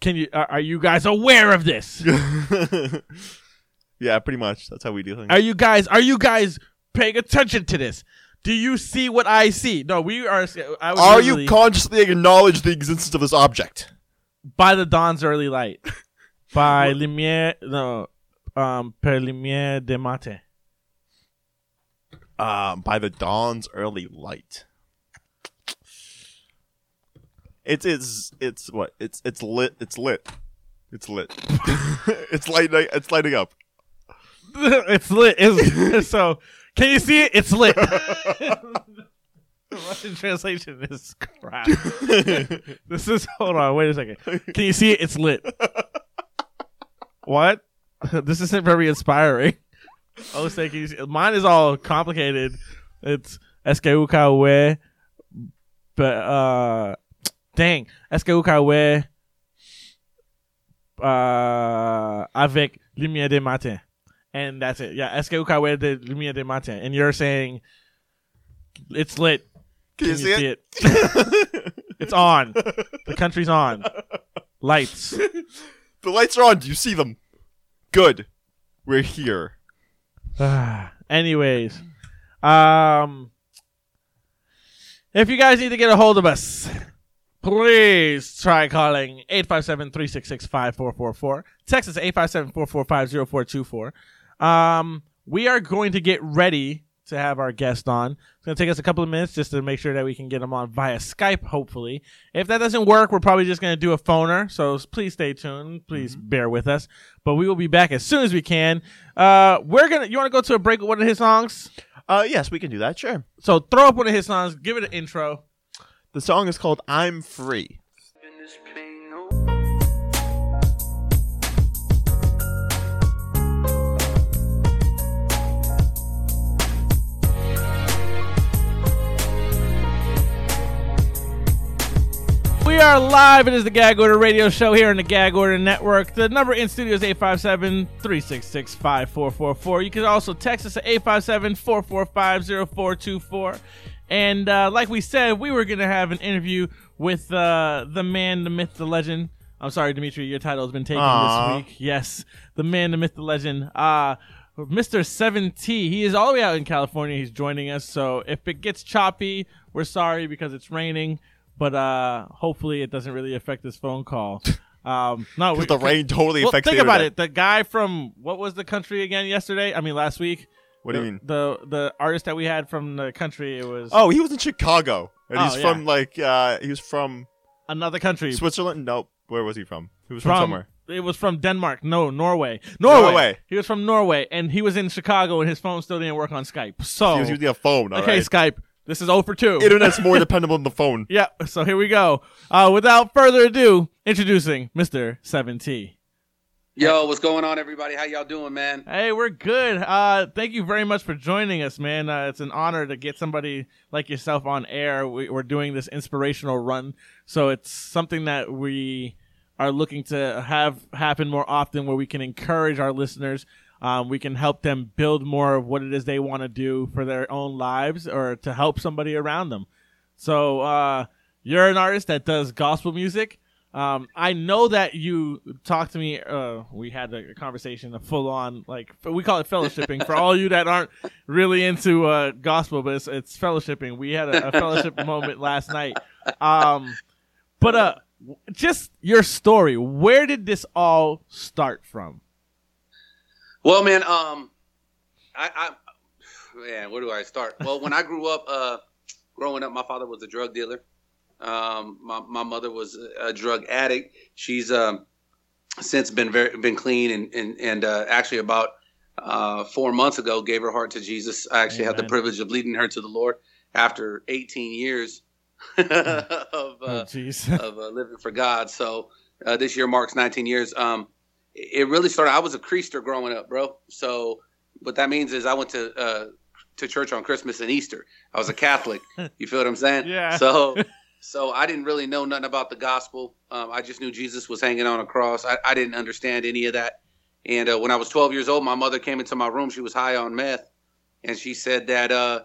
can you are, are you guys aware of this? *laughs* yeah, pretty much. That's how we do things. Are you guys are you guys paying attention to this? Do you see what I see? No, we are I was Are you consciously acknowledge the existence of this object? By the dawn's early light. *laughs* by lumière no um per lumière de matin. Um, by the dawn's early light. It's it's it's what? It's it's lit. It's lit. It's lit. *laughs* it's lighting. It's lighting up. *laughs* it's lit. It's, so can you see it? It's lit. *laughs* The Russian translation is crap. *laughs* this is hold on, wait a second. Can you see it? It's lit. *laughs* what? This isn't very inspiring. Oh, say, can you see? Mine is all complicated. It's SKUKW, but uh, dang, SKUKW, uh, avec lumière de matin, and that's it. Yeah, SKUKW de lumière de matin, and you're saying it's lit. Can you see it? *laughs* it's on. The country's on. Lights. *laughs* The lights are on. Do you see them? Good. We're here. *sighs* Anyways, um, if you guys need to get a hold of us, please try calling 857-366-5444. Text us 857-445-0424. Um, we are going to get ready to have our guest on. It's going to take us a couple of minutes just to make sure that we can get him on via Skype, hopefully. If that doesn't work, we're probably just going to do a phoner. So please stay tuned. Please bear with us. But we will be back as soon as we can. Uh, we're going to, you want to go to a break with one of his songs? Uh, yes, we can do that. Sure. So throw up one of his songs, give it an intro. The song is called "I'm Free." We are live. It is the Gag Order Radio Show here on the Gag Order Network. The number in studio is 857 366 5444. You can also text us at 857 445 0424. And uh, like we said, we were going to have an interview with uh, the man, the myth, the legend. I'm sorry, Dimitri, your title has been taken Aw. this week. Yes, the man, the myth, the legend. Uh, Mr. 7T. He is all the way out in California. He's joining us. So if it gets choppy, we're sorry because it's raining. But uh, hopefully it doesn't really affect this phone call. *laughs* Um, no, we, the rain totally well, affects. think the about it. The guy from what was the country again yesterday? I mean, last week. What do you mean? The the artist that we had from the country. It was Oh, he was in Chicago, and Oh, he's yeah. from like uh, he was from another country. Switzerland. Nope. Where was he from? He was from, from somewhere. It was from Denmark. No, Norway. Norway. Norway. He was from Norway, and he was in Chicago, and his phone still didn't work on Skype. So He was using a phone. all okay, right? Skype. This is 0 for 2. Internet's *laughs* more dependable than the phone. Yeah, so here we go. Uh, without further ado, introducing Mr. 7T. Yo, what's going on, everybody? How y'all doing, man? Hey, we're good. Uh, thank you very much for joining us, man. Uh, it's an honor to get somebody like yourself on air. We, we're doing this inspirational run, so it's something that we are looking to have happen more often, where we can encourage our listeners. Um, we can help them build more of what it is they want to do for their own lives, or to help somebody around them. So uh, you're an artist that does gospel music. Um, I know that you talked to me. Uh, we had a conversation, a full on like we call it fellowshipping for all you that aren't really into uh, gospel, but it's, it's fellowshipping. We had a, a fellowship *laughs* moment last night. Um, but uh, just your story. Where did this all start from? Well, man, um, I, I, man, where do I start? Well, when I grew up, uh, growing up, my father was a drug dealer. Um, my, my mother was a, drug addict. She's um, since been very been clean and and and uh, actually about uh, four months ago gave her heart to Jesus. I actually had the privilege of leading her to the Lord after 18 years *laughs* of Oh, uh, of uh, living for God. So uh, this year marks 19 years. Um, it really started. I was a creaster growing up, bro. So what that means is I went to uh, to church on Christmas and Easter. I was a Catholic. *laughs* You feel what I'm saying? Yeah. So *laughs* so I didn't really know nothing about the gospel. Um, I just knew Jesus was hanging on a cross. I, I didn't understand any of that. And uh, when I was 12 years old, my mother came into my room. She was high on meth, and she said that uh,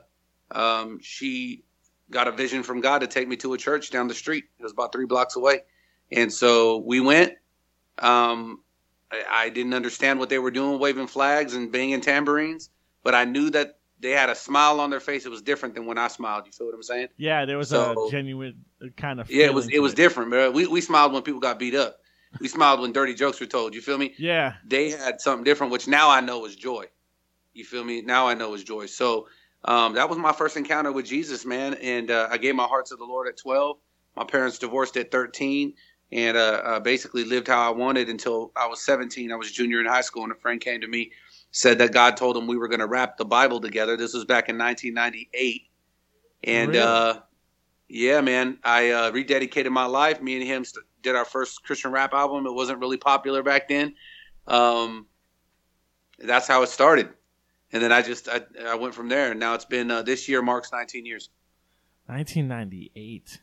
um, she got a vision from God to take me to a church down the street. It was about three blocks away, and so we went. Um, I, I didn't understand what they were doing, waving flags and banging tambourines, but I knew that they had a smile on their face. It was different than when I smiled. You feel what I'm saying? Yeah, there was So- a genuine uh, kind of. Yeah, it was it was different, bro. We we smiled when people got beat up. We smiled when dirty jokes were told. You feel me? Yeah, They had something different, which now I know is joy. You feel me? Now I know is joy. So um, that was my first encounter with Jesus, man. And uh, I gave my heart to the Lord at 12. My parents divorced at 13, and uh, uh, basically lived how I wanted until I was 17. I was junior in high school, and a friend came to me, said that God told him we were going to wrap the Bible together. This was back in 1998, and Really? uh, yeah, man, I uh, rededicated my life. Me and him st- did our first Christian rap album. It wasn't really popular back then. Um, that's how it started, and then I just I, I went from there. And now it's been uh, this year marks 19 years. 1998.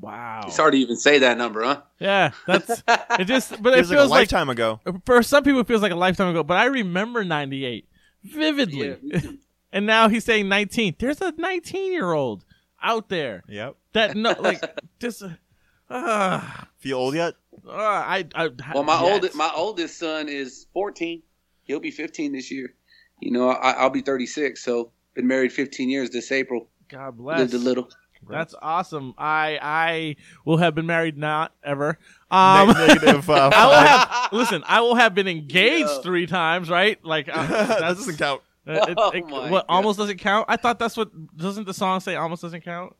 Wow. It's hard to even say that number, huh? Yeah, that's *laughs* it. Just but it Feels like a feels like, lifetime ago. for some people it feels like a lifetime ago. But I remember 98 vividly. Yeah, *laughs* and now he's saying 19. There's a 19 year old out there Yep. that no *laughs* like just. Uh, Feel old yet? uh, I, I Well, my yes. oldest my oldest son is 14. He'll be 15 this year. You know, I, I'll be 36. So been married 15 years this April. God bless. Lived a little. That's awesome. I I will have been married not ever. Um, Ne- negative. Uh, *laughs* I will five. have listen. I will have been engaged Yo. three times, right? Like *laughs* uh, that that's- doesn't count. *laughs* uh, it- Oh it- my what God. almost doesn't count. I thought that's what doesn't the song say? Almost doesn't count.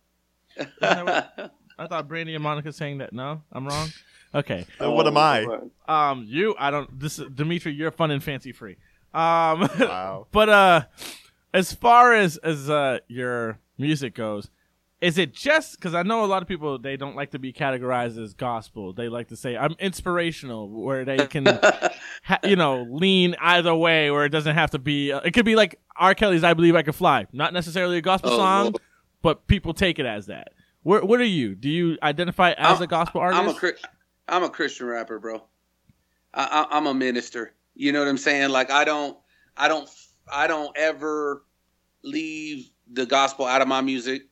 Isn't that what- I thought Brandy and Monica saying that. No, I'm wrong. Okay. Then what am I? Um, you. I don't. This is Dimitri. You're fun and fancy free. Um, Wow. but uh, as far as as uh your music goes, is it just because I know a lot of people they don't like to be categorized as gospel. They like to say I'm inspirational, where they can *laughs* ha- you know lean either way, where it doesn't have to be. Uh, it could be like R. Kelly's "I Believe I Can Fly," not necessarily a gospel Oh, song, Lord. but people take it as that. Where, what are you? Do you identify as I'm- a gospel artist? I'm a I'm a Christian rapper, bro. I, I, I'm a minister. You know what I'm saying? Like I don't I don't I don't ever leave the gospel out of my music.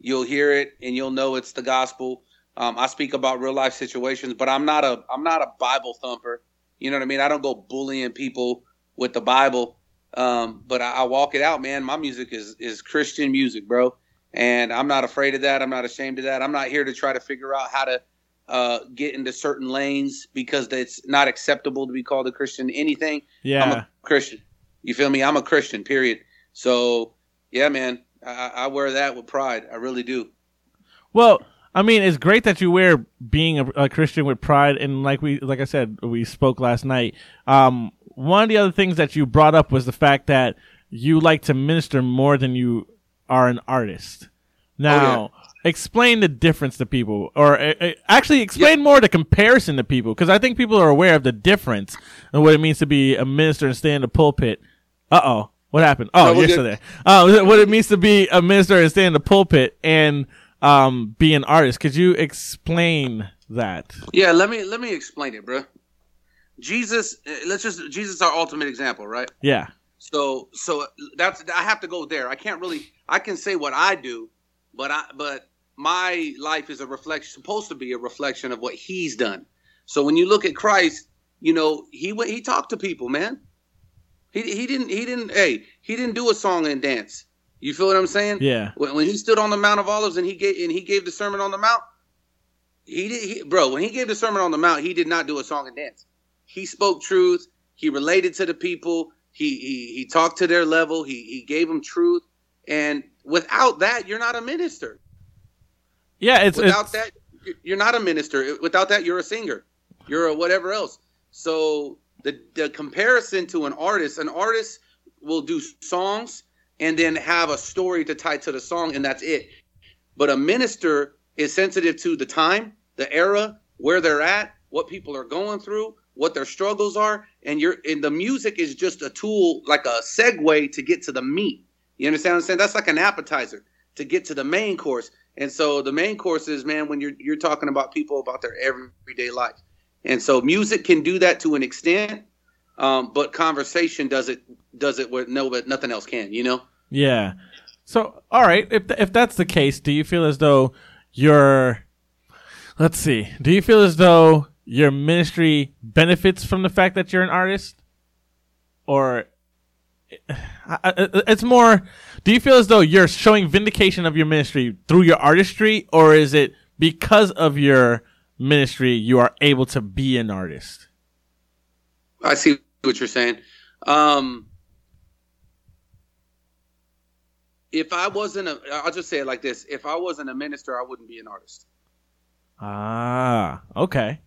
You'll hear it and you'll know it's the gospel. Um, I speak about real life situations, but I'm not a I'm not a Bible thumper. You know what I mean? I don't go bullying people with the Bible. Um, but I, I walk it out, man. My music is is Christian music, bro, and I'm not afraid of that. I'm not ashamed of that. I'm not here to try to figure out how to uh, get into certain lanes because it's not acceptable to be called a Christian. Anything, yeah. I'm a Christian. You feel me? I'm a Christian. Period. So yeah, man, I, I wear that with pride. I really do. Well, I mean, it's great that you wear being a, a Christian with pride, and like we, like I said, we spoke last night. Um, one of the other things that you brought up was the fact that you like to minister more than you are an artist. Now, explain the difference to people, or uh, actually explain more the comparison to people, because I think people are aware of the difference and what it means to be a minister and stay in the pulpit. Uh oh. What happened? Oh, No, we're you're good. still there. Oh, what it means to be a minister and stay in the pulpit and um, be an artist. Could you explain that? Yeah, let me let me explain it, bro. Jesus, uh, let's just Jesus our ultimate example, right? Yeah. So so that's I have to go there. I can't really I can say what I do, but I but my life is a reflection supposed to be a reflection of what he's done. So when you look at Christ, you know, he went he talked to people, man. He he didn't he didn't hey, he didn't do a song and dance. You feel what I'm saying? Yeah. When, when he stood on the Mount of Olives and he gave and he gave the sermon on the Mount, he did, he, bro. When he gave the sermon on the Mount, he did not do a song and dance. He spoke truth. He related to the people. He he, he talked to their level. He he gave them truth. And without that, you're not a minister. Yeah. It's, Without it's that, you're not a minister. Without that, you're a singer. You're a whatever else. So the the comparison to an artist, an artist will do songs and then have a story to tie to the song, and that's it. But a minister is sensitive to the time, the era, where they're at, what people are going through, what their struggles are, and you're and the music is just a tool, like a segue to get to the meat. You understand what I'm saying? That's like an appetizer to get to the main course. And so the main course is, man, when you're you're talking about people about their everyday life. And so music can do that to an extent, um, but conversation does it does it with no, but nothing else can. You know? Yeah. So, all right, if if that's the case, do you feel as though your let's see, do you feel as though your ministry benefits from the fact that you're an artist, or it's more? Do you feel as though you're showing vindication of your ministry through your artistry, or is it because of your ministry you are able to be an artist? I see what you're saying. Um, if I wasn't a, I'll just say it like this: If I wasn't a minister, I wouldn't be an artist. Ah, okay.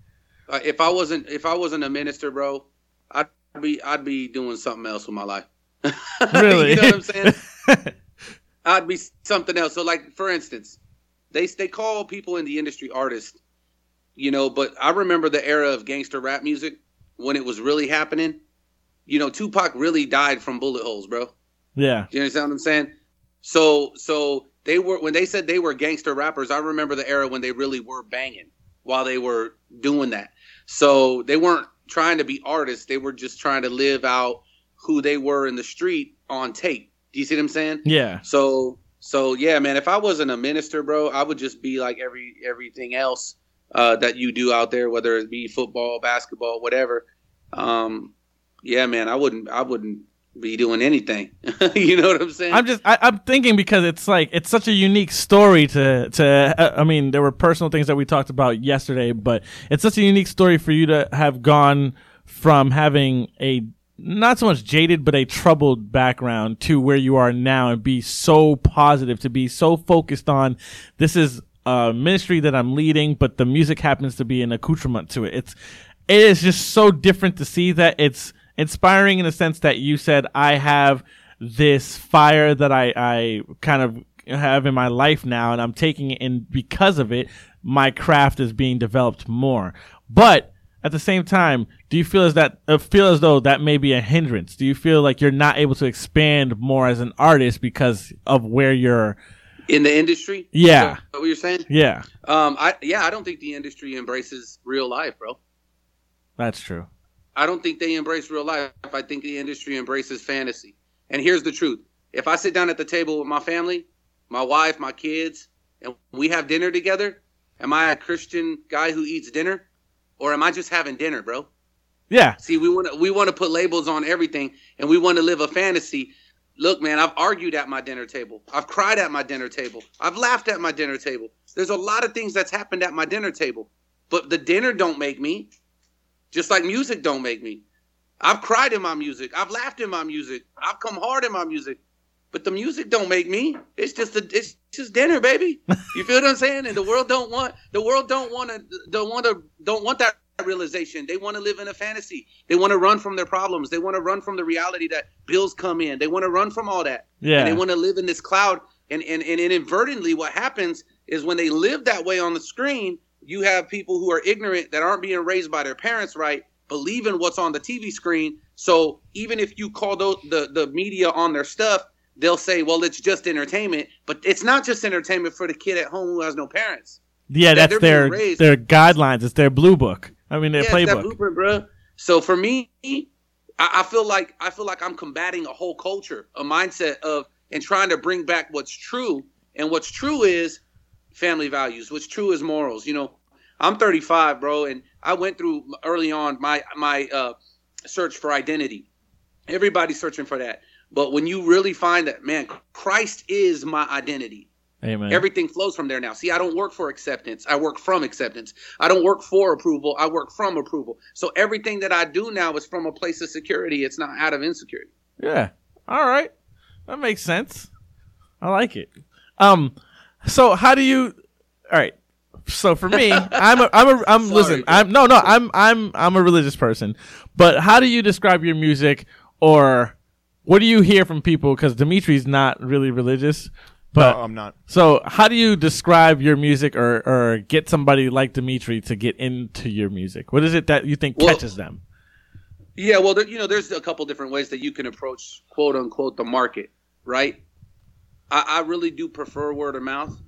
Uh, if I wasn't, if I wasn't a minister, bro, I'd be, I'd be doing something else with my life. *laughs* Really? you know what I'm saying? *laughs* I'd be something else. So, like for instance, they they call people in the industry artists, you know. But I remember the era of gangster rap music when it was really happening. You know, Tupac really died from bullet holes, bro. yeah. Do you understand what I'm saying? So so they were when they said they were gangster rappers, I remember the era when they really were banging while they were doing that. So they weren't trying to be artists, they were just trying to live out who they were in the street on tape. Do you see what I'm saying? Yeah. So so yeah, man, if I wasn't a minister, bro, I would just be like every everything else uh, that you do out there, whether it be football, basketball, whatever. Um, yeah, man, I wouldn't I wouldn't be doing anything. *laughs* you know what I'm saying? I'm just I, I'm thinking because it's like it's such a unique story to to uh, I mean there were personal things that we talked about yesterday, but it's such a unique story for you to have gone from having a not so much jaded but a troubled background to where you are now and be so positive to be so focused on this is a ministry that I'm leading but the music happens to be an accoutrement to it. It's it is just so different to see that it's inspiring in the sense that you said I have this fire that I, I kind of have in my life now and I'm taking it and because of it, my craft is being developed more. But at the same time, do you feel as that uh, feel as though that may be a hindrance? Do you feel like you're not able to expand more as an artist because of where you're in the industry. Yeah. What you're saying? Yeah, Um, I yeah, I don't think the industry embraces real life, bro. that's true. I don't think they embrace real life. I think the industry embraces fantasy. And here's the truth: if I sit down at the table with my family, my wife, my kids, and we have dinner together, am I a Christian guy who eats dinner, or am I just having dinner, bro? Yeah, See, we want to we want to put labels on everything, and we want to live a fantasy. Look, man, I've argued at my dinner table. I've cried at my dinner table. I've laughed at my dinner table. There's a lot of things that's happened at my dinner table, but the dinner don't make me. Just like music don't make me. I've cried in my music. I've laughed in my music. I've come hard in my music, but the music don't make me. It's just a, it's just dinner, baby. *laughs* You feel what I'm saying? And the world don't want the world don't want to don't want to don't want that realization. They want to live in a fantasy. They want to run from their problems. They want to run from the reality that bills come in. They want to run from all that. yeah, And they want to live in this cloud. And, and, and inadvertently, what happens is when they live that way on the screen, you have people who are ignorant that aren't being raised by their parents right, believe in what's on the TV screen. So even if you call those, the, the media on their stuff, they'll say, well, it's just entertainment. But it's not just entertainment for the kid at home who has no parents. yeah. that That's their raised- their guidelines. It's their blue book. I mean, their Yeah, playbook. blueprint, bro. So for me, I, I feel like I feel like I'm combating a whole culture, a mindset of and trying to bring back what's true. And what's true is family values. What's true is morals. You know, I'm 35, bro, and I went through early on my my uh, search for identity. Everybody's searching for that, but when you really find that, man, Christ is my identity. Amen. Everything flows from there now. See, I don't work for acceptance. I work from acceptance. I don't work for approval. I work from approval. So everything that I do now is from a place of security. It's not out of insecurity. Yeah. All right. That makes sense. I like it. Um so how do you All right. So for me, *laughs* I'm a I'm a I'm Sorry, listen, bro. I'm no no, I'm I'm I'm a religious person. But how do you describe your music or what do you hear from people cuz Dimitri's not really religious, But no, I'm not. so, how do you describe your music, or or get somebody like Dimitri to get into your music? What is it that you think Well- catches them? Yeah, well, there, you know, there's a couple different ways that you can approach quote unquote the market, right? I, I really do prefer word of mouth.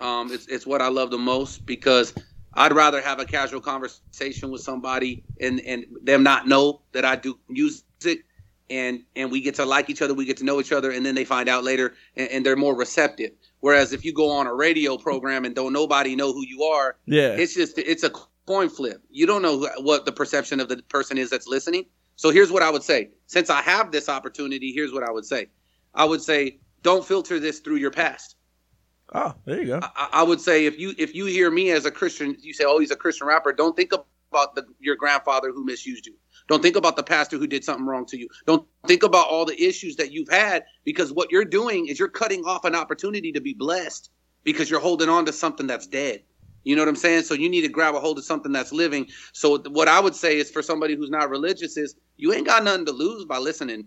Um, it's it's what I love the most because I'd rather have a casual conversation with somebody and and them not know that I do music, and and we get to like each other, we get to know each other, and then they find out later, and, and they're more receptive. Whereas if you go on a radio program and don't nobody know who you are, Yeah, it's just it's a coin flip. You don't know what the perception of the person is that's listening. So here's what I would say. Since I have this opportunity, here's what I would say. I would say don't filter this through your past. oh, there you go. I, I would say if you if you hear me as a Christian, you say, "Oh, he's a Christian rapper." Don't think about the, your grandfather who misused you. Don't think about the pastor who did something wrong to you. Don't think about all the issues that you've had because what you're doing is you're cutting off an opportunity to be blessed because you're holding on to something that's dead. You know what I'm saying? So you need to grab a hold of something that's living. So what I would say is for somebody who's not religious is you ain't got nothing to lose by listening.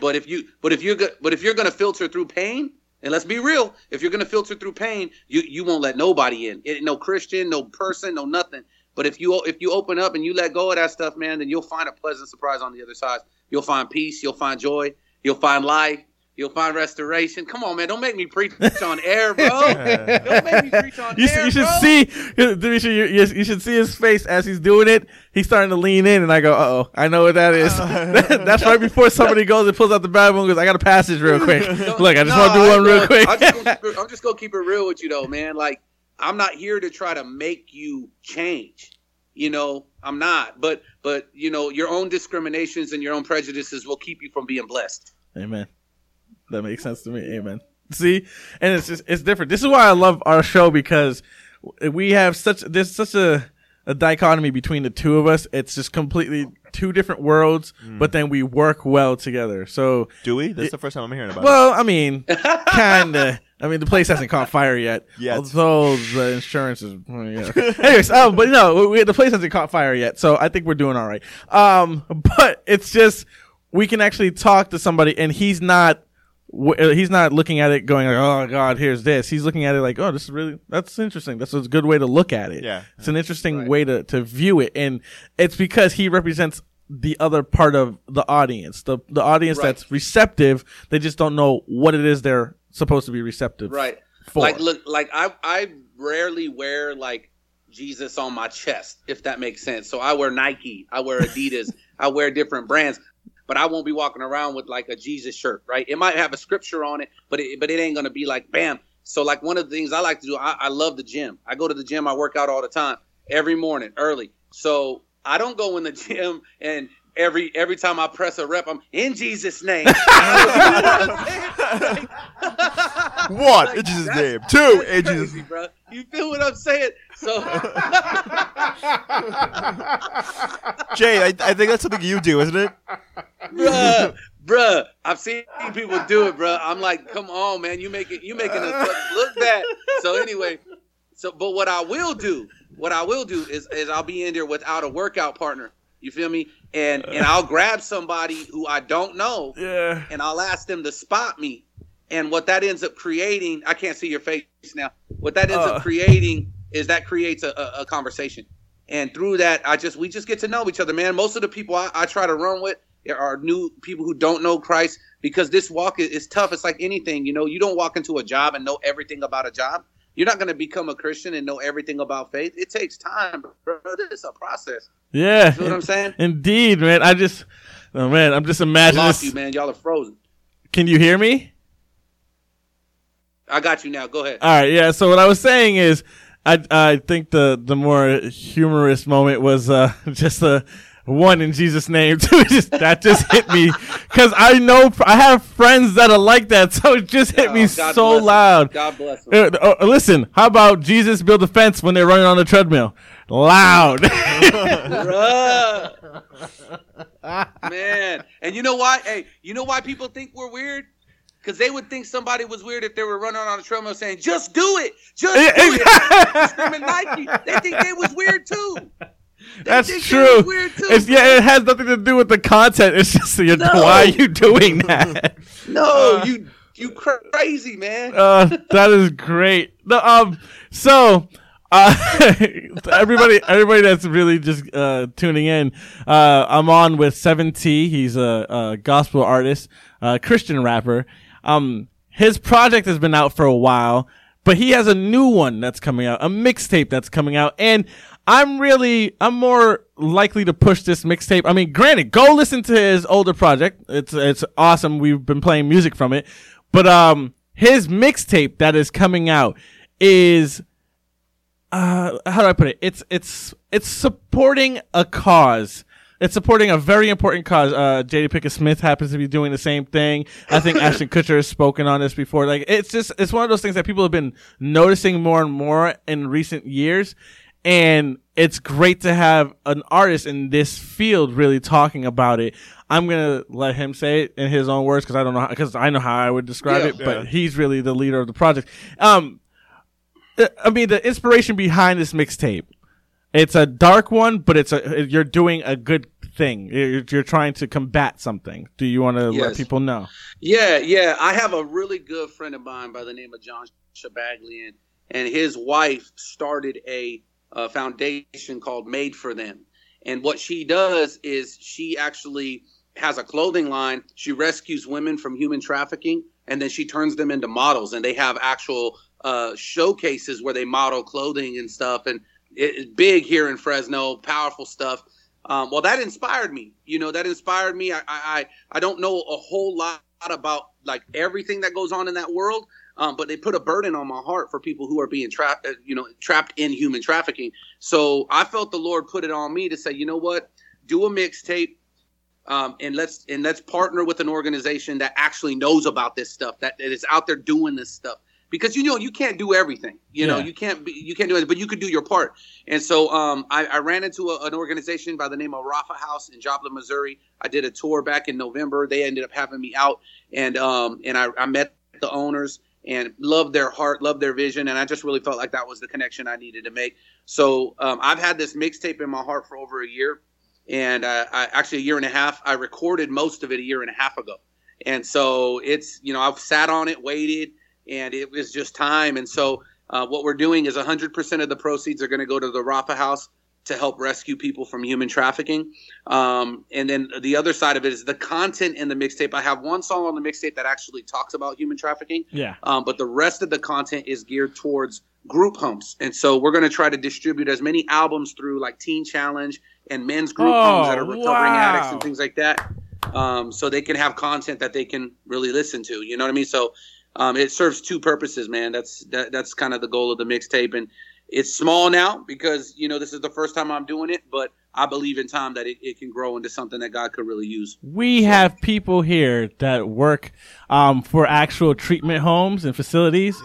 But if you but if you're go, but if you're gonna filter through pain, and let's be real, if you're gonna filter through pain, you you won't let nobody in. It, no Christian, no person, no nothing. But if you if you open up and you let go of that stuff, man, then you'll find a pleasant surprise on the other side. You'll find peace. You'll find joy. You'll find life. You'll find restoration. Come on, man! Don't make me preach on *laughs* air, bro. Don't make me preach on You, air, you should bro. see, Dimitri, you, you, you should see his face as he's doing it. He's starting to lean in, and I go, "Uh oh, I know what that is." *laughs* That's right before somebody goes and pulls out the Bible and goes, "I got a passage real quick." *laughs* Look, I just No, want to do I one real quick. I'm just, gonna keep it, I'm just gonna keep it real with you though, man. Like I'm not here to try to make you change. You know, I'm not. But but you know, your own discriminations and your own prejudices will keep you from being blessed. Amen. That makes sense to me. Amen. See, and it's just it's different. This is why I love our show because we have such there's such a a dichotomy between the two of us. It's just completely two different worlds, mm. but then we work well together. So, Do we? This is the first time I'm hearing about well, I mean, kind of. I mean, the place hasn't caught fire yet. *laughs* Yet. Although the insurance is. yeah. *laughs* Anyways, um, but no, we, the place hasn't caught fire yet. So I think we're doing all right. Um, but it's just we can actually talk to somebody, and he's not. uh, He's not looking at it going like, "Oh God, here's this." He's looking at it like, "Oh, this is really that's interesting. That's a good way to look at it. Yeah. it's an interesting way to to view it, and it's because he represents the other part of the audience, the the audience Right. that's receptive. They just don't know what it is they're supposed to be receptive Right. for. Like look, like I I rarely wear like Jesus on my chest, if that makes sense. So I wear Nike, I wear Adidas, *laughs* I wear different brands, but I won't be walking around with like a Jesus shirt, right? It might have a scripture on it, but it, but it ain't gonna be like bam. So like one of the things I like to do, I, I love the gym. I go to the gym, I work out all the time, every morning, early. So I don't go in the *laughs* gym and every every time I press a rep, I'm in Jesus' name. *laughs* *laughs* One, Like, in Jesus' name. Two, in Jesus' name. bro. You feel what I'm saying? So *laughs* Jay, I, I think that's something you do, isn't it? bruh, bruh. I've seen people do it, bruh. I'm like, come on, man, you make it, you making us look, look bad. So anyway, so but what I will do, what I will do is, is I'll be in there without a workout partner. You feel me? And and I'll grab somebody who I don't know, *laughs* yeah. and I'll ask them to spot me. And what that ends up creating, I can't see your face now. What that ends Uh. up creating is that creates a, a, a conversation. And through that, I just we just get to know each other, man. Most of the people I, I try to run with are new people who don't know Christ because this walk is, is tough. It's like anything, you know. You don't walk into a job and know everything about a job. You're not going to become a Christian and know everything about faith. It takes time, bro. It's a process. Yeah. You know what I'm saying? Indeed, man. I just, oh man, I'm just I imagining lost this. you, man. Y'all are frozen. Can you hear me? I got you now. Go ahead. All right, yeah. So what I was saying is, I I think the the more humorous moment was uh *laughs* just the one in Jesus' name. *laughs* Just that just hit me because I know I have friends that are like that, *laughs* so it just hit me Oh, God so loud. God bless them. Uh, uh, listen, how about Jesus build a fence when they're running on the treadmill? Loud. *laughs* Man. And you know why? Hey, you know why people think we're weird? Because they would think somebody was weird if they were running on a treadmill saying, just do it. Just do it. Screaming Nike. They think they was weird too. That's true. was weird too, It's, yeah, it has nothing to do with the content. It's just you're, No. why are you doing that? *laughs* No, you You crazy man. Uh, that is great. The, um, so uh, *laughs* everybody, everybody that's really just uh, tuning in, uh, I'm on with Seven T. He's a, a gospel artist, a Christian rapper. Um, his project has been out for a while, but he has a new one that's coming out, a mixtape that's coming out, and I'm really, I'm more likely to push this mixtape. I mean, granted, go listen to his older project. It's it's awesome. We've been playing music from it, but um, his mixtape that is coming out is uh, how do I put it? It's it's it's supporting a cause. It's supporting a very important cause. Uh, Jada Pinkett Smith happens to be doing the same thing. I think Ashton *laughs* Kutcher has spoken on this before. Like, it's just, it's one of those things that people have been noticing more and more in recent years. And it's great to have an artist in this field really talking about it. I'm going to let him say it in his own words because I don't know, because I know how I would describe Yeah. it, but he's really the leader of the project. Um, uh, I mean, the inspiration behind this mixtape. It's a dark one, but it's a you're doing a good thing. You're, you're trying to combat something. Do you want to let people know? Yeah, yeah. I have a really good friend of mine by the name of John Shabaglian, and his wife started a, uh foundation called Made for Them. And what she does is she actually has a clothing line. She rescues women from human trafficking, and then she turns them into models. And they have actual uh, showcases where they model clothing and stuff. And it's big here in Fresno, powerful stuff. Um, well, that inspired me. You know, that inspired me. I, I, I I don't know a whole lot about like everything that goes on in that world, um, but they put a burden on my heart for people who are being trapped, uh, you know, trapped in human trafficking. So I felt the Lord put it on me to say, you know what, do a mixtape, um, and let's and let's partner with an organization that actually knows about this stuff, that, that is out there doing this stuff. Because you know you can't do everything. You know Yeah. you can't be, you can't do it, but you could do your part. And so um, I, I ran into a, an organization by the name of Rapha House in Joplin, Missouri. I did a tour back in November. They ended up having me out, and um, and I, I met the owners and loved their heart, loved their vision, and I just really felt like that was the connection I needed to make. So um, I've had this mixtape in my heart for over a year, and uh, I, actually a year and a half. I recorded most of it a year and a half ago, and so it's you know I've sat on it, waited, and it was just time. And so uh, what we're doing is 100% of the proceeds are going to go to the Rapha House to help rescue people from human trafficking. Um, and then the other side of it is the content in the mixtape. I have one song on the mixtape that actually talks about human trafficking, Yeah. um, but the rest of the content is geared towards group homes. And so we're going to try to distribute as many albums through like Teen Challenge and men's group Oh, homes that are recovering addicts and things like that. Um, so they can have content that they can really listen to. You know what I mean? So um, it serves two purposes, man. That's that, that's kind of the goal of the mixtape, and it's small now because you know this is the first time I'm doing it, but I believe in time that it, it can grow into something that God could really use. We have people here that work um, for actual treatment homes and facilities.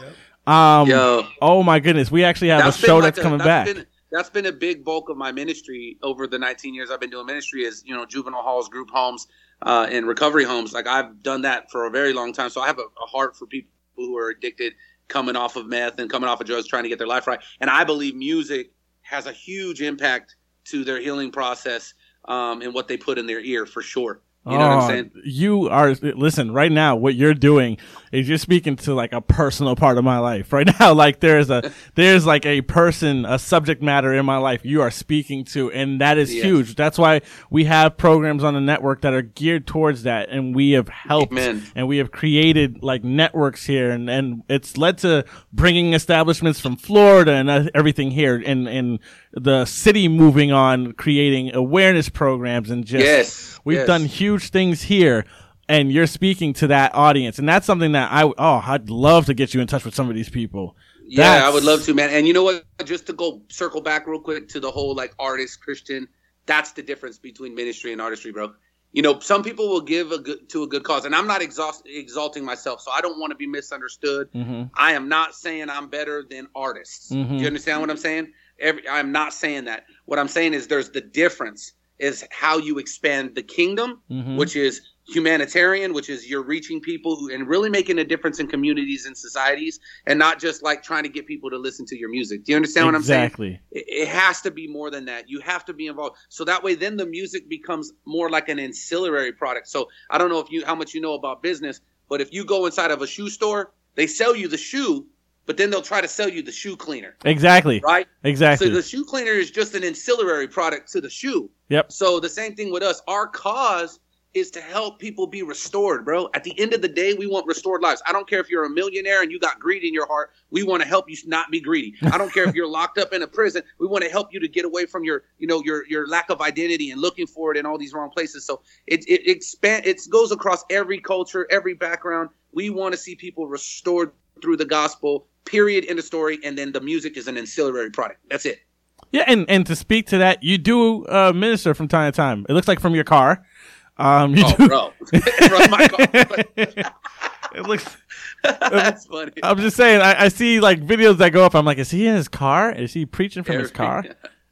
Um, Yo. Oh my goodness, we actually have a show like that's a- coming back. Been, that's been a big bulk of my ministry over the 19 years I've been doing ministry. Is you know juvenile halls, group homes, uh, and recovery homes. Like I've done that for a very long time, so I have a, a heart for people who are addicted, coming off of meth and coming off of drugs, trying to get their life right. And I believe music has a huge impact to their healing process um, and what they put in their ear for sure. You know what Oh, I'm saying? You are listen right now. What you're doing is you're speaking to like a personal part of my life right *laughs* now. Like there's a there's like a person, a subject matter in my life you are speaking to, and that is Yes. huge. That's why we have programs on the network that are geared towards that, and we have helped Amen. and we have created like networks here, and and it's led to bringing establishments from Florida and uh, everything here, and and the city moving on, creating awareness programs, and just Yes, We've yes. done huge things here, and you're speaking to that audience, and that's something that I oh I'd love to get you in touch with some of these people. Yeah, I would love to, man. And you know what? Just to go circle back real quick to the whole like artist Christian, that's the difference between ministry and artistry, bro. You know, some people will give a good to a good cause, and I'm not exhaust, exalting myself, so I don't want to be misunderstood. Mhm. I am not saying I'm better than artists. Mhm. Do you understand what I'm saying? Every, I'm not saying that. What I'm saying is there's the difference is how you expand the kingdom, Mhm. which is humanitarian, which is you're reaching people who, and really making a difference in communities and societies, and not just like trying to get people to listen to your music. Do you understand what I'm saying? exactly. It, it has to be more than that. You have to be involved. So that way, then the music becomes more like an ancillary product. So I don't know if you how much you know about business, But if you go inside of a shoe store, they sell you the shoe, but then they'll try to sell you the shoe cleaner, Exactly. right? Exactly. So the shoe cleaner is just an ancillary product to the shoe. Yep. So the same thing with us. Our cause is to help people be restored, bro. At the end of the day, we want restored lives. I don't care if you're a millionaire and you got greed in your heart. We want to help you not be greedy. I don't care if you're locked up in a prison. We want to help you to get away from your, you know, your your lack of identity and looking for it in all these wrong places. So it it expand it goes across every culture, every background. We want to see people restored through the gospel. Period. in the story. And then the music is an ancillary product. That's it. Yeah, and, and to speak to that, you do uh, minister from time to time. It looks like from your car. Um, you Oh, do. bro. *laughs* From my car. *laughs* It looks. *laughs* That's funny. I'm just saying. I, I see like videos that go up. I'm like, is he in his car? Is he preaching from his car?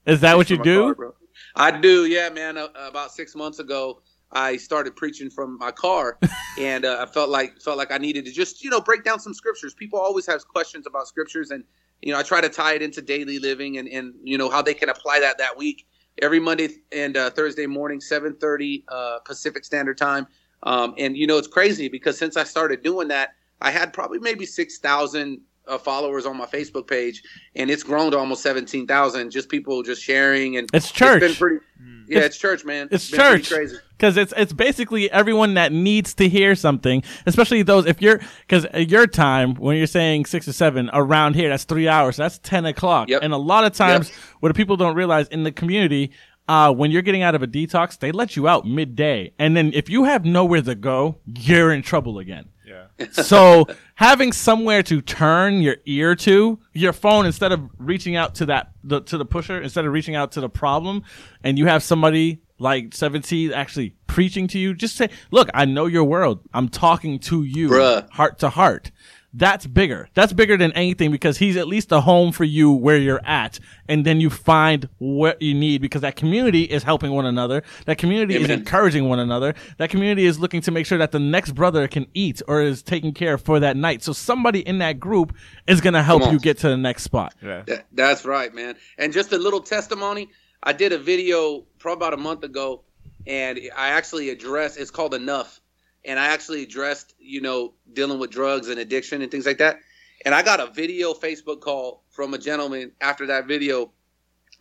Is that what you do? car. I do, yeah, man. Uh, about six months ago, I started preaching from my car, *laughs* and uh, I felt like felt like I needed to just you know break down some scriptures. People always have questions about scriptures, and you know I try to tie it into daily living and and you know how they can apply that that week. Every Monday and uh, Thursday morning, seven thirty uh, Pacific Standard Time, um, and you know it's crazy because since I started doing that, I had probably maybe six thousand uh, followers on my Facebook page, and it's grown to almost seventeen thousand. Just people just sharing and It's church. been pretty, yeah, It's- it's, church, man. It's been church Crazy. because it's it's basically everyone that needs to hear something, especially those if you're because your time when you're saying six or seven around here that's three hours that's ten o'clock Yep. and a lot of times what the people don't realize in the community uh, when you're getting out of a detox they let you out midday and then if you have nowhere to go you're in trouble again. Yeah. *laughs* so having somewhere to turn your ear to your phone instead of reaching out to that the, to the pusher instead of reaching out to the problem and you have somebody like 7T actually preaching to you just say look i know your world i'm talking to you Bruh. heart to heart that's bigger that's bigger than anything because he's at least a home for you where you're at and then you find what you need because that community is helping one another that community is encouraging one another that community is looking to make sure that the next brother can eat or is taken care of for that night so somebody in that group is going to help you get to the next spot Yeah. That, that's right, man. And just a little testimony. I did a video probably about a month ago, and I actually addressed. It's called Enough, and I actually addressed, you know, dealing with drugs and addiction and things like that. And I got a video Facebook call from a gentleman after that video,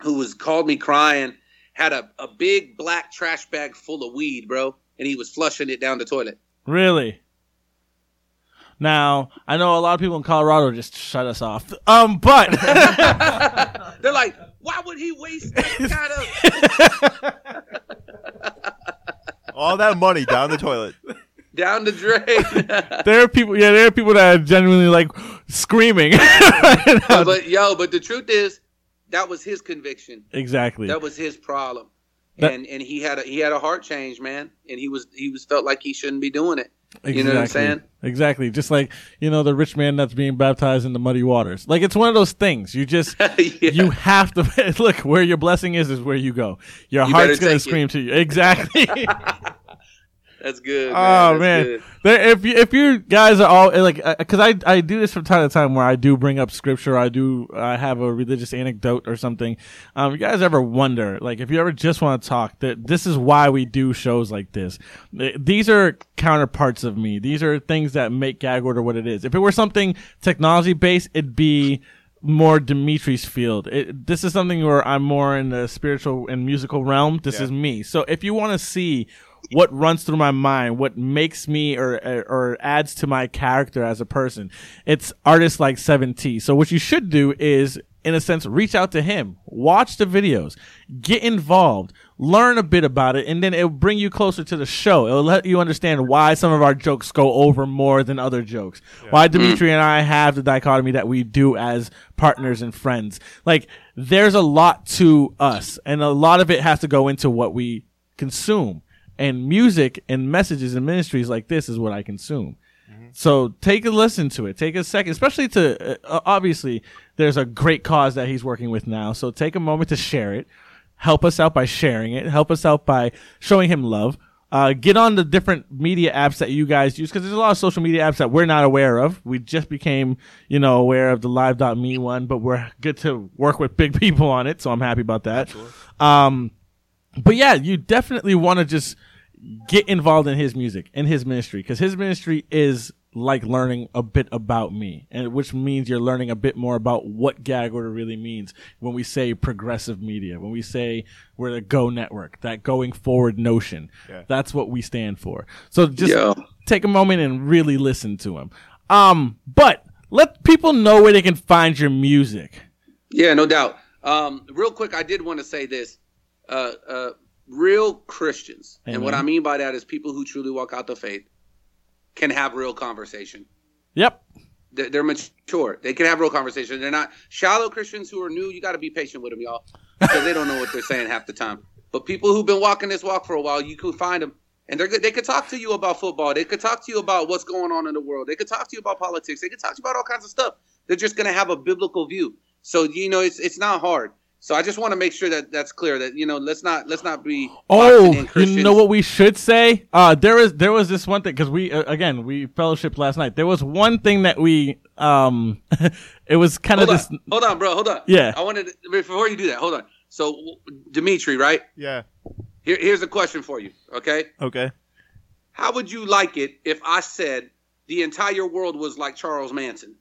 who was called me crying, had a, a big black trash bag full of weed, bro, and he was flushing it down the toilet. Really? Now, I know a lot of people in Colorado just shut us off. Um, but *laughs* *laughs* They're like, why would he waste that kind of *laughs* All that money down the toilet. Down the drain? *laughs* there are people, yeah, there are people that are genuinely like screaming. *laughs* but yo, but the truth is, that was his conviction. exactly. That was his problem, That- and and he had a he had a heart change, man, and he was he was felt like he shouldn't be doing it. You know what I'm saying? Exactly. Just like, you know, the rich man that's being baptized in the muddy waters. Like it's one of those things. You just *laughs* Yeah. you have to look where your blessing is is where you go. Your You heart's gonna take it. scream to you. Exactly. That's good. Man. Oh That's man, good. there, if you if you guys are all like, because I I do this from time to time where I do bring up scripture, I do I have a religious anecdote or something. Um, you guys ever wonder, like, if you ever just want to talk, that this is why we do shows like this. These are counterparts of me. These are things that make gag order what it is. If it were something technology based, it'd be more Dimitri's field. It, this is something where I'm more in the spiritual and musical realm. This Yeah. is me. So if you want to see what runs through my mind, what makes me or or adds to my character as a person, it's artists like 7T. So what you should do is in a sense reach out to him, watch the videos, get involved, learn a bit about it, and then it'll bring you closer to the show. It'll let you understand why some of our jokes go over more than other jokes. Why Dimitri and I have the dichotomy that we do as partners and friends. Like there's a lot to us, and a lot of it has to go into what we consume. And music and messages and ministries like this is what I consume. So take a listen to it. Take a second, especially to uh, obviously there's a great cause that he's working with now. So take a moment to share it. Help us out by sharing it. Help us out by showing him love. Uh, get on the different media apps that you guys use because there's a lot of social media apps that we're not aware of. We just became, you know, aware of the live.me one, but we're good to work with big *laughs* people on it. So I'm happy about that. Um, but yeah, you definitely want to just get involved in his music in his ministry because his ministry is like learning a bit about me, and which means you're learning a bit more about what gag order really means when we say progressive media, when we say we're the Go Network, that going forward notion. Yeah. That's what we stand for. So just Yo. take a moment and really listen to him. Um, but let people know where they can find your music. Yeah, no doubt. Um, real quick, I did want to say this. Uh, uh, real Christians, and what I mean by that is people who truly walk out the faith can have real conversation. Yep. They're, they're mature. They can have real conversation. They're not shallow Christians who are new. You got to be patient with them, y'all, because they don't know what they're saying half the time. But people who've been walking this walk for a while, you can find them, and they're good. They could talk to you about football. They could talk to you about what's going on in the world. They could talk to you about politics. They could talk to you about all kinds of stuff. They're just going to have a biblical view. So you know, it's it's not hard. So I just want to make sure that that's clear. That you know, let's not let's not be Oh, you know what we should say? Uh, there was there was this one thing because we uh, again we fellowship last night. There was one thing that we um, *laughs* it was kind of Hold this. on, hold on, bro. Hold on. Yeah. I wanted to, before you do that. Hold on. So Dimitri, right? Yeah. Here, here's a question for you. Okay. Okay. How would you like it if I said the entire world was like Charles Manson?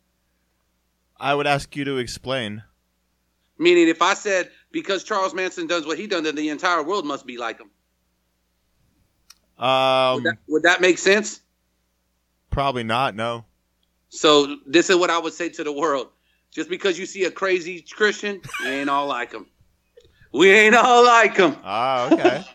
I would ask you to explain. Meaning, if I said because Charles Manson does what he done, then the entire world must be like him. Um, Would that, would that make sense? probably not. No. So this is what I would say to the world: just because you see a crazy Christian, we ain't all like him. We ain't all like him. Ah, okay.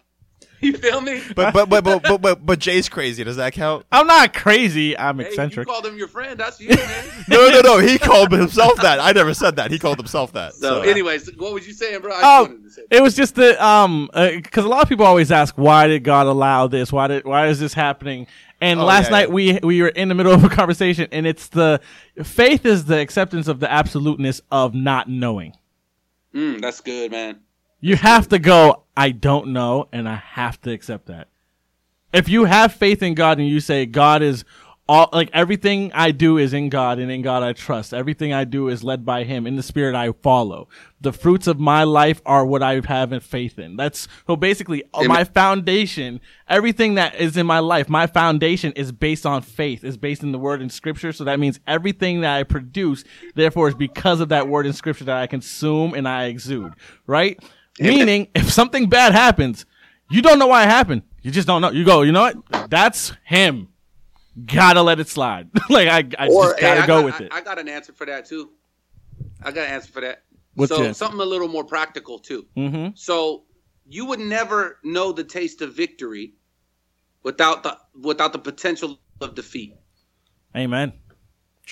*laughs* You feel me? but, but but but but but but Jay's crazy. Does that count? I'm not crazy. I'm Hey, you eccentric. called him your friend. That's you, man. *laughs* No, no, no. He called himself that. I never said that. He called himself that. So, So, anyways, what was you saying, bro? I just Oh, wanted to say. it was just the um because a lot of people always ask why did God allow this? Why did why is this happening? And Oh, last yeah, night yeah. we we were in the middle of a conversation, and it's the faith is the acceptance of the absoluteness of not knowing. Mm, that's good, man. You have to go. I don't know, and I have to accept that. If you have faith in God and you say God is all like everything I do is in God and in God I trust. Everything I do is led by Him. In the Spirit I follow. The fruits of my life are what I have in faith in. That's so basically uh, Amen. my foundation. Everything that is in my life, my foundation is based on faith. Is based in the Word in Scripture. So that means everything that I produce, therefore, is because of that Word in Scripture that I consume and I exude. Right. Meaning, if something bad happens, you don't know why it happened. You just don't know. You go, you know what? That's him. Gotta let it slide. *laughs* like I, I just gotta I go got, with I, it. I got an answer for that too. I got an answer for that. What's so answer? something a little more practical too. mm-hmm. So you would never know the taste of victory without the without the potential of defeat. Amen.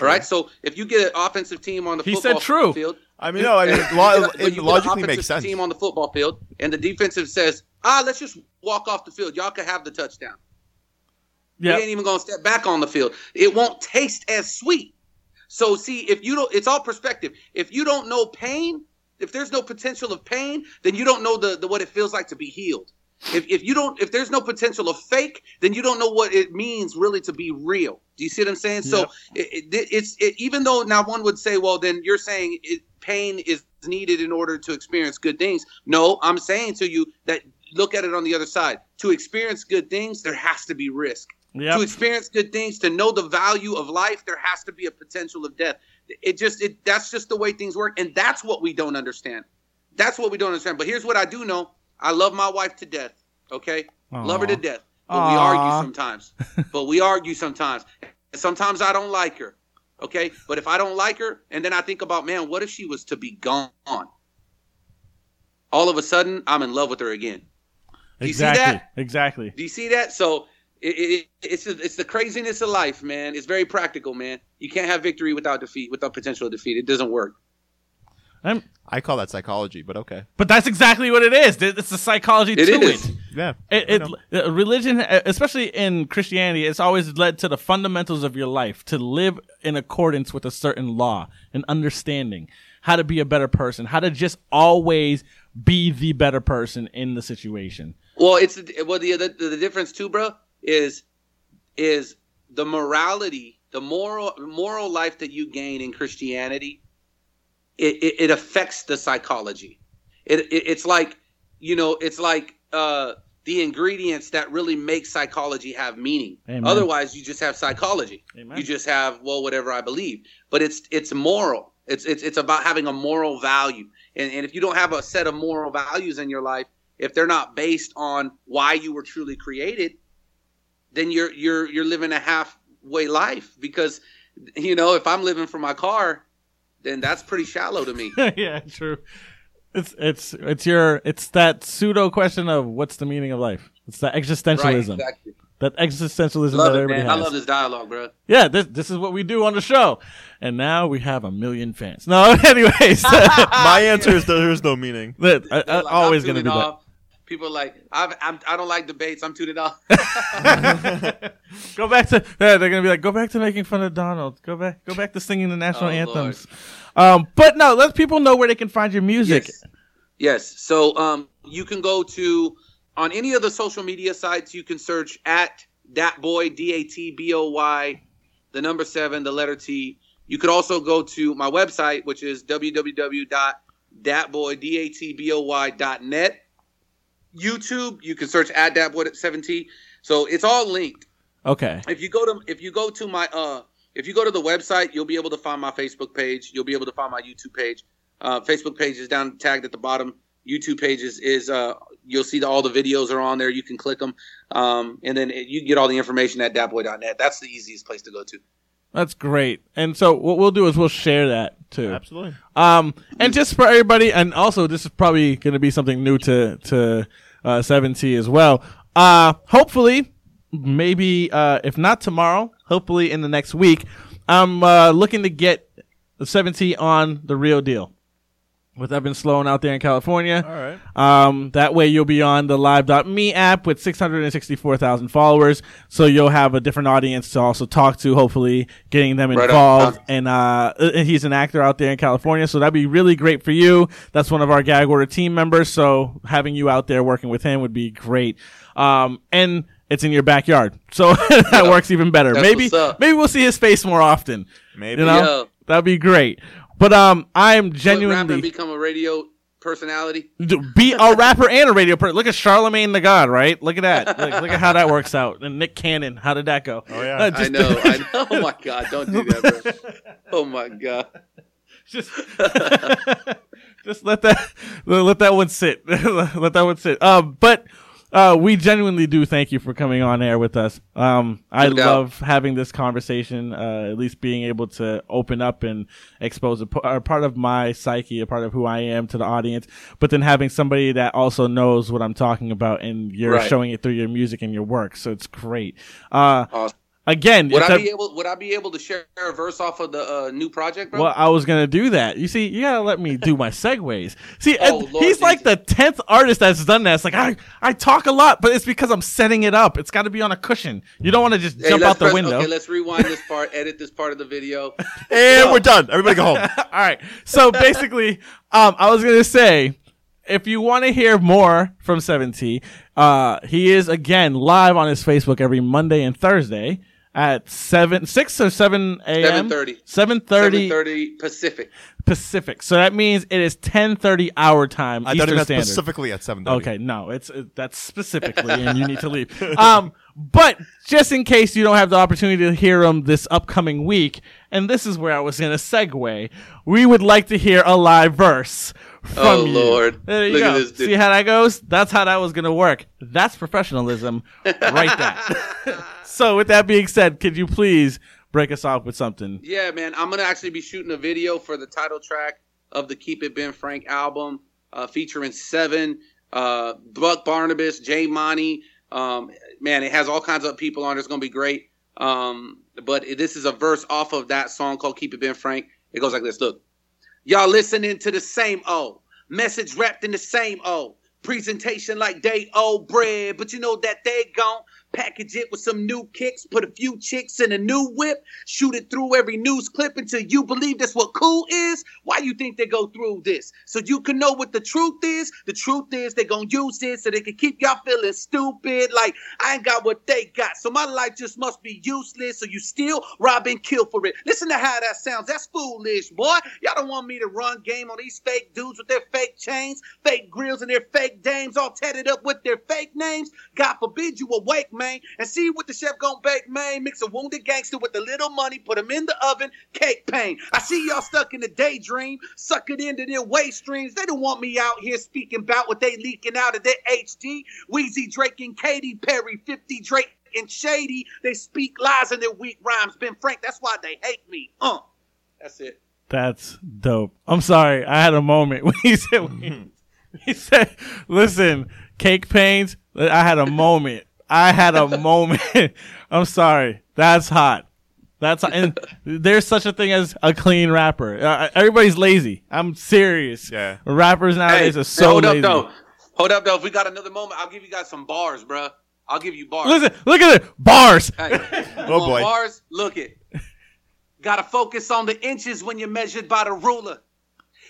All right. So if you get an offensive team on the He football said true. field, I mean, no. I mean, lo- *laughs* you it logically offensive makes sense. Team on the football field, and the defensive says, "Ah, let's just walk off the field. Y'all can have the touchdown. Yeah. We ain't even gonna step back on the field. It won't taste as sweet. So see, if you don't, it's all perspective. If you don't know pain, if there's no potential of pain, then you don't know the, the what it feels like to be healed. If, if you don't, if there's no potential of fake, then you don't know what it means really to be real. Do you see what I'm saying? So it, it, it's it, even though now one would say, well, then you're saying it, pain is needed in order to experience good things. No, I'm saying to you that look at it on the other side. To experience good things, there has to be risk Yep. to experience good things, to know the value of life, there has to be a potential of death. It just it that's just the way things work, and that's what we don't understand. That's what we don't understand. But here's what I do know: I love my wife to death. Okay, love her to death. But we argue sometimes. but we argue sometimes. And sometimes I don't like her. Okay, but if I don't like her, and then I think about, man, what if she was to be gone? All of a sudden, I'm in love with her again. Do you see exactly. that? Exactly. Do you see that? So it, it, it's it's the craziness of life, man. It's very practical, man. You can't have victory without defeat, without potential defeat. It doesn't work. I'm- I call that psychology, but okay. but that's exactly what it is. It's the psychology It to is. it. Yeah. It, it religion, especially in Christianity, it's always led to the fundamentals of your life to live in accordance with a certain law and understanding how to be a better person, how to just always be the better person in the situation. Well, it's well the, the the difference too, bro, is is the morality, the moral moral life that you gain in Christianity. It it, it affects the psychology. It, it it's like you know, it's like uh the ingredients that really make psychology have meaning. Amen. Otherwise, you just have psychology. Amen. You just have well, whatever I believe. But it's it's moral. It's it's it's about having a moral value. And and if you don't have a set of moral values in your life, if they're not based on why you were truly created, then you're you're you're living a halfway life. Because you know, if I'm living for my car, then that's pretty shallow to me. *laughs* yeah, true. It's it's it's your it's that pseudo question of what's the meaning of life. It's that right? existentialism. Exactly. That existentialism Love that it, everybody man. I love this dialogue, bro. Yeah, this this is what we do on the show, and now we have a million fans. No, *laughs* anyways, *laughs* My answer is there is no meaning. that, I, I, like, always gonna be tuning that. People are like I've, I'm, I don't like debates. I'm tuned *laughs* off. go back to yeah, they're gonna be like, go back to making fun of Donald. Go back, go back to singing the national Oh, anthems. Um, but no, let people know where they can find your music. Yes. Yes. So um, you can go to on any of the social media sites. You can search at Datboy D A T B O Y, the number seven, the letter T. You could also go to my website, which is www.datboy.net. YouTube, you can search at Datboy7T. So it's all linked. Okay. if you go to if you go to my uh if you go to the website you'll be able to find my facebook page you'll be able to find my youtube page uh, facebook page is down tagged at the bottom youtube pages is, uh you'll see that all the videos are on there you can click them um and then it, you can get all the information at datboy.net that's the easiest place to go to That's great. And so what we'll do is we'll share that too. Absolutely. Um, and just for everybody, and also this is probably going to be something new to to uh, 7T as well. Uh, hopefully, maybe uh, if not tomorrow, hopefully in the next week, I'm uh, looking to get the 7T on the real deal. With Evan Sloan out there in California. All right. Um, that way you'll be on the live.me app with 664,000 followers. So you'll have a different audience to also talk to, hopefully getting them Right on. involved. And, uh, and he's an actor out there in California. So that'd be really great for you. That's one of our gag order team members. So having you out there working with him would be great. Um, and it's in your backyard. So *laughs* that works even better. That's maybe, maybe we'll see his face more often. Maybe. You know, Yo. that'd be great. But, um, I am genuinely and become a radio personality be a rapper and a radio person. Look at Charlamagne tha God, right? Look at that. Look, look at how that works out. And Nick Cannon, how did that go? Oh, yeah. Uh, i know i *laughs* know oh my god don't do that bro oh my god just, *laughs* just let that let that one sit. *laughs* let that one sit. Um, but uh, we genuinely do thank you for coming on air with us. Um, I love having this conversation. Uh, at least being able to open up and expose a, p- a part of my psyche, a part of who I am to the audience. But then having somebody that also knows what I'm talking about, and you're Right. showing it through your music and your work. So it's great. Uh, Awesome. Again, would i a- be able would i be able to share a verse off of the uh, new project bro Well, I was gonna do that. You see, you gotta let me do my segues. See, *laughs* Oh, Lord he's like the tenth artist that's done that. It's like I, I talk a lot, but it's because I'm setting it up. It's got to be on a cushion. You don't want to just Hey, jump out the press- window. Okay, let's rewind this part, edit this part of the video. *laughs* And *laughs* we're done. Everybody go home. All right. So basically, um, I was gonna say, if you want to hear more from 7T, uh, he is again live on his Facebook every Monday and Thursday at seven, six or seven a.m. 7:30. Seven thirty 7:30 Pacific. Pacific. So that means it is ten thirty hour time. I thought it meant Standard. specifically at seven. Okay, no, it's uh, that's *laughs* specifically, and you need to leave. *laughs* Um, but just in case you don't have the opportunity to hear them this upcoming week, and this is where I was going to segue, we would like to hear a live verse from Oh, you. Lord. There you Look at go. this dude. See how that goes? That's how that was going to work. That's professionalism, *laughs* right there. so, with that being said, could you please break us off with something? Yeah, man. I'm gonna actually be shooting a video for the title track of the Keep It Ben Frank album, uh, featuring Seven, uh, Buck Barnabas, Jay Monty. Um, man, it has all kinds of people on. It's gonna be great. Um, but this is a verse off of that song called Keep It Ben Frank. It goes like this. Look, y'all listening to the same O message wrapped in the same O. Presentation like they owe bread, but you know that they gon' Package it with some new kicks, put a few chicks in a new whip, shoot it through every news clip until you believe that's what cool is. Why you think they go through this? So you can know what the truth is. The truth is they gonna use this so they can keep y'all feeling stupid. Like I ain't got what they got, so my life just must be useless. So you still rob and kill for it. Listen to how that sounds. That's foolish, boy. Y'all don't want me to run game on these fake dudes with their fake chains, fake grills, and their fake dames, all tatted up with their fake names. God forbid you awake, and see what the chef gon' bake, man. Mix a wounded gangster with a little money, put him in the oven, cake pain. I see y'all stuck in the daydream, suck it into their waste streams. They don't want me out here speaking about what they leaking out of their HD. Weezy Drake and Katy Perry, 50 Drake and Shady. They speak lies in their weak rhymes. Ben Frank, that's why they hate me. Uh, that's it. That's dope. I'm sorry. I had a moment *laughs* when he said, when he said, listen, cake pains. I had a moment. I had a moment. *laughs* I'm sorry. That's hot. That's and there's such a thing as a clean rapper. Uh, everybody's lazy. I'm serious. Yeah. Rappers nowadays Hey, are so hold lazy. up though. Hold up though. If we got another moment, I'll give you guys some bars, bruh. I'll give you bars. Listen, look at it. Bars. Hey, *laughs* Oh, boy. Bars, look it. Gotta focus on the inches when you're measured by the ruler.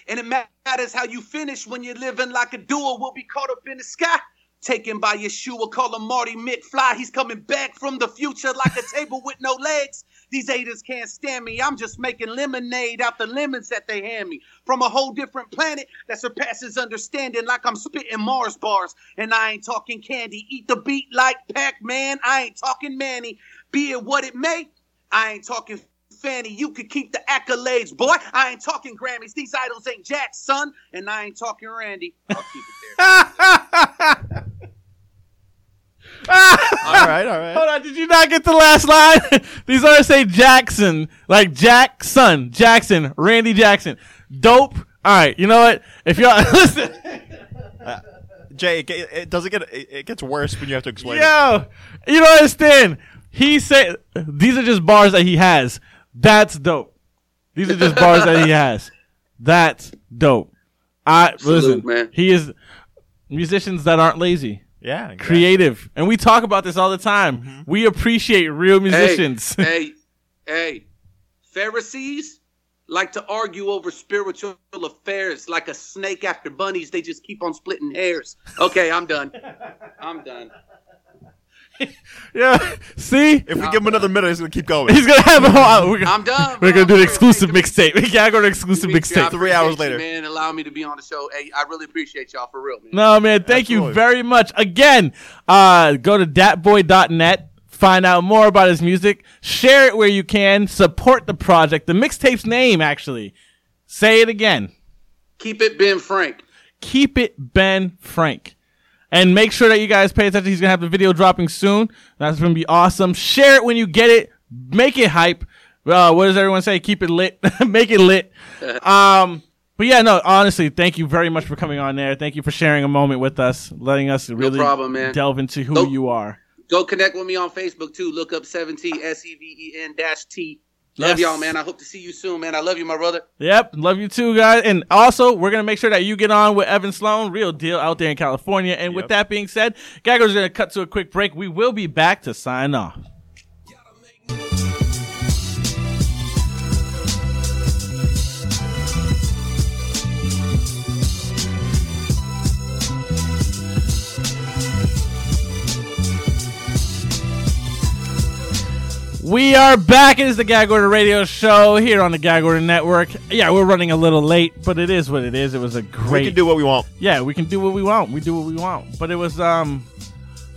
And it matters how you finish when you're living like a doer. We'll be caught up in the sky. Taken by Yeshua, call him Marty McFly. He's coming back from the future like a table with no legs. These haters can't stand me. I'm just making lemonade out the lemons that they hand me. From a whole different planet that surpasses understanding, like I'm spitting Mars bars. And I ain't talking candy. Eat the beat like Pac Man. I ain't talking Manny. Be it what it may, I ain't talking Fanny. You could keep the accolades, boy. I ain't talking Grammys. These idols ain't Jack's son. And I ain't talking Randy. I'll keep it there. *laughs* all right, all right. Hold on, did you not get the last line? *laughs* These artists say Jackson, like Jackson, Jackson, Randy Jackson. Dope. All right, you know what? If y'all *laughs* listen, uh, Jay, it, it doesn't get it, it gets worse when you have to explain. it. yo, you don't understand. He said these are just bars that he has. That's dope. These are just bars that he *laughs* has. That's dope. I Salute, listen. man. He is musicians that aren't lazy, Yeah, exactly. creative, and we talk about this all the time. Mm-hmm. We appreciate real musicians. Hey, *laughs* hey, hey. Pharisees like to argue over spiritual affairs like a snake after bunnies. They just keep on splitting hairs. Okay, I'm done. *laughs* I'm done. *laughs* Yeah. See, If we give him another minute, he's gonna keep going. he's gonna have a whole. We're gonna, I'm done. we're bro. gonna do an exclusive mixtape. *laughs* We gotta go to exclusive mixtape. Three hours later. man. Allow me to be on the show. Hey, I really appreciate y'all for real, man. No, man. Thank you very much. Again, uh, go to datboy.net. Find out more about his music. Share it where you can. Support the project. The mixtape's name, actually. Say it again. Keep it Ben Frank. Keep it Ben Frank. And make sure that you guys pay attention. He's gonna have the video dropping soon. That's gonna be awesome. Share it when you get it. Make it hype. Uh, what does everyone say? Keep it lit. *laughs* Make it lit. *laughs* Um, but yeah, no, honestly, thank you very much for coming on there. Thank you for sharing a moment with us, letting us really problem, man. delve into who you are. Go connect with me on Facebook too. Look up 7T S E V E N dash T. Love Yes. y'all, man. I hope to see you soon, man. I love you, my brother. Yep, love you too, guys. And also, we're gonna make sure that you get on with Evan Sloan, real deal out there in California. And with that being said, Gaggo's gonna cut to a quick break. We will be back to sign off. We are back. It is the Gag Order Radio Show here on the Gag Order Network. Yeah, we're running a little late, but it is what it is. It was a great. We can do what we want. yeah, we can do what we want. We do what we want. But it was um,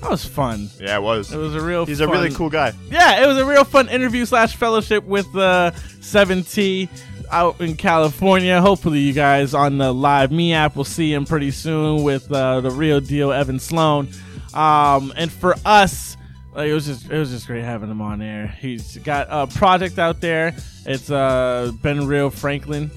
that was fun. Yeah, it was. It was a real. He's a really cool guy. Yeah, it was a real fun interview slash fellowship with uh, 7T out in California. Hopefully, you guys on the live me app will see him pretty soon with uh, the real deal Evan Sloan. Um, and for us, like, it was just it was just great having him on there. He's got a project out there. It's uh, Ben Real Franklin.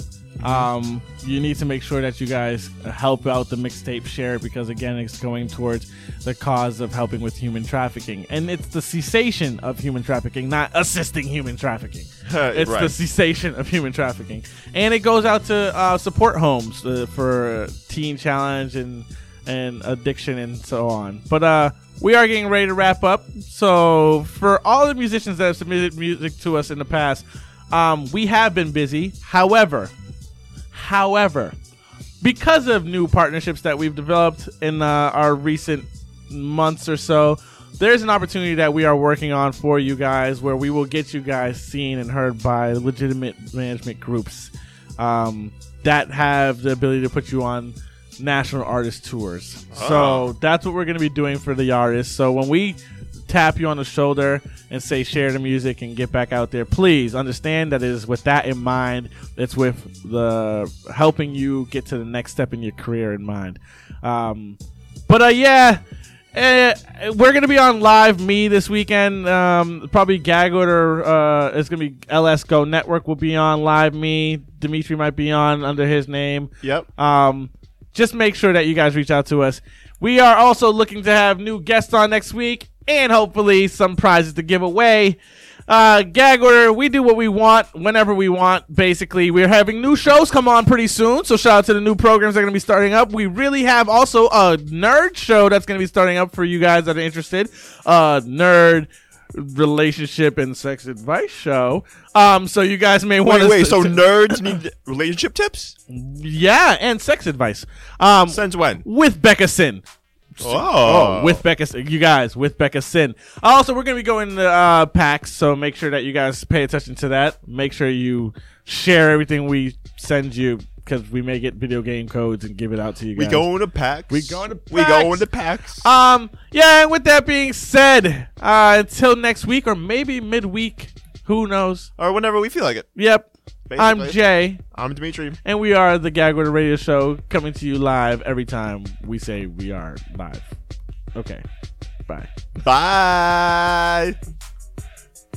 Um, you need to make sure that you guys help out the mixtape, share because again, it's going towards the cause of helping with human trafficking, and it's the cessation of human trafficking, not assisting human trafficking. *laughs* it's the cessation of human trafficking, and it goes out to uh, support homes uh, for Teen Challenge and and addiction and so on. But uh, we are getting ready to wrap up. So for all the musicians that have submitted music to us in the past, um, we have been busy. However, however, because of new partnerships that we've developed in uh, our recent months or so, there's an opportunity that we are working on for you guys where we will get you guys seen and heard by legitimate management groups um, that have the ability to put you on national artist tours. So that's what we're going to be doing for the artists. So when we tap you on the shoulder and say share the music and get back out there, please understand that it is with that in mind. It's with the helping you get to the next step in your career in mind. Um, but uh, yeah. Uh, we're gonna be on live me this weekend. Um, probably Gag Order. Uh, it's gonna be LS Go Network will be on live me. Dimitri might be on under his name. Yep. Um, just make sure that you guys reach out to us. We are also looking to have new guests on next week and hopefully some prizes to give away. Uh, gag order, we do what we want whenever we want. Basically, we're having new shows come on pretty soon. So shout out to the new programs that are going to be starting up. We really have also a nerd show that's going to be starting up for you guys that are interested. Uh, nerd relationship and sex advice show. Um, so you guys may want Wait, to wait. So nerds need relationship tips? yeah, and sex advice. Um, Since when? with Becca Sin. Oh, with Becca, you guys with Becca Sin. Also, we're gonna be going to uh, PAX, so make sure that you guys pay attention to that. Make sure you share everything we send you because we may get video game codes and give it out to you guys. we going to PAX. We going to We PAX. going to PAX. Um, yeah. And with that being said, uh, until next week or maybe midweek, who knows? or whenever we feel like it. Yep. I'm Jay. I'm Dimitri. And we are the Gag Order Radio Show coming to you live every time we say we are live. Okay. Bye. Bye.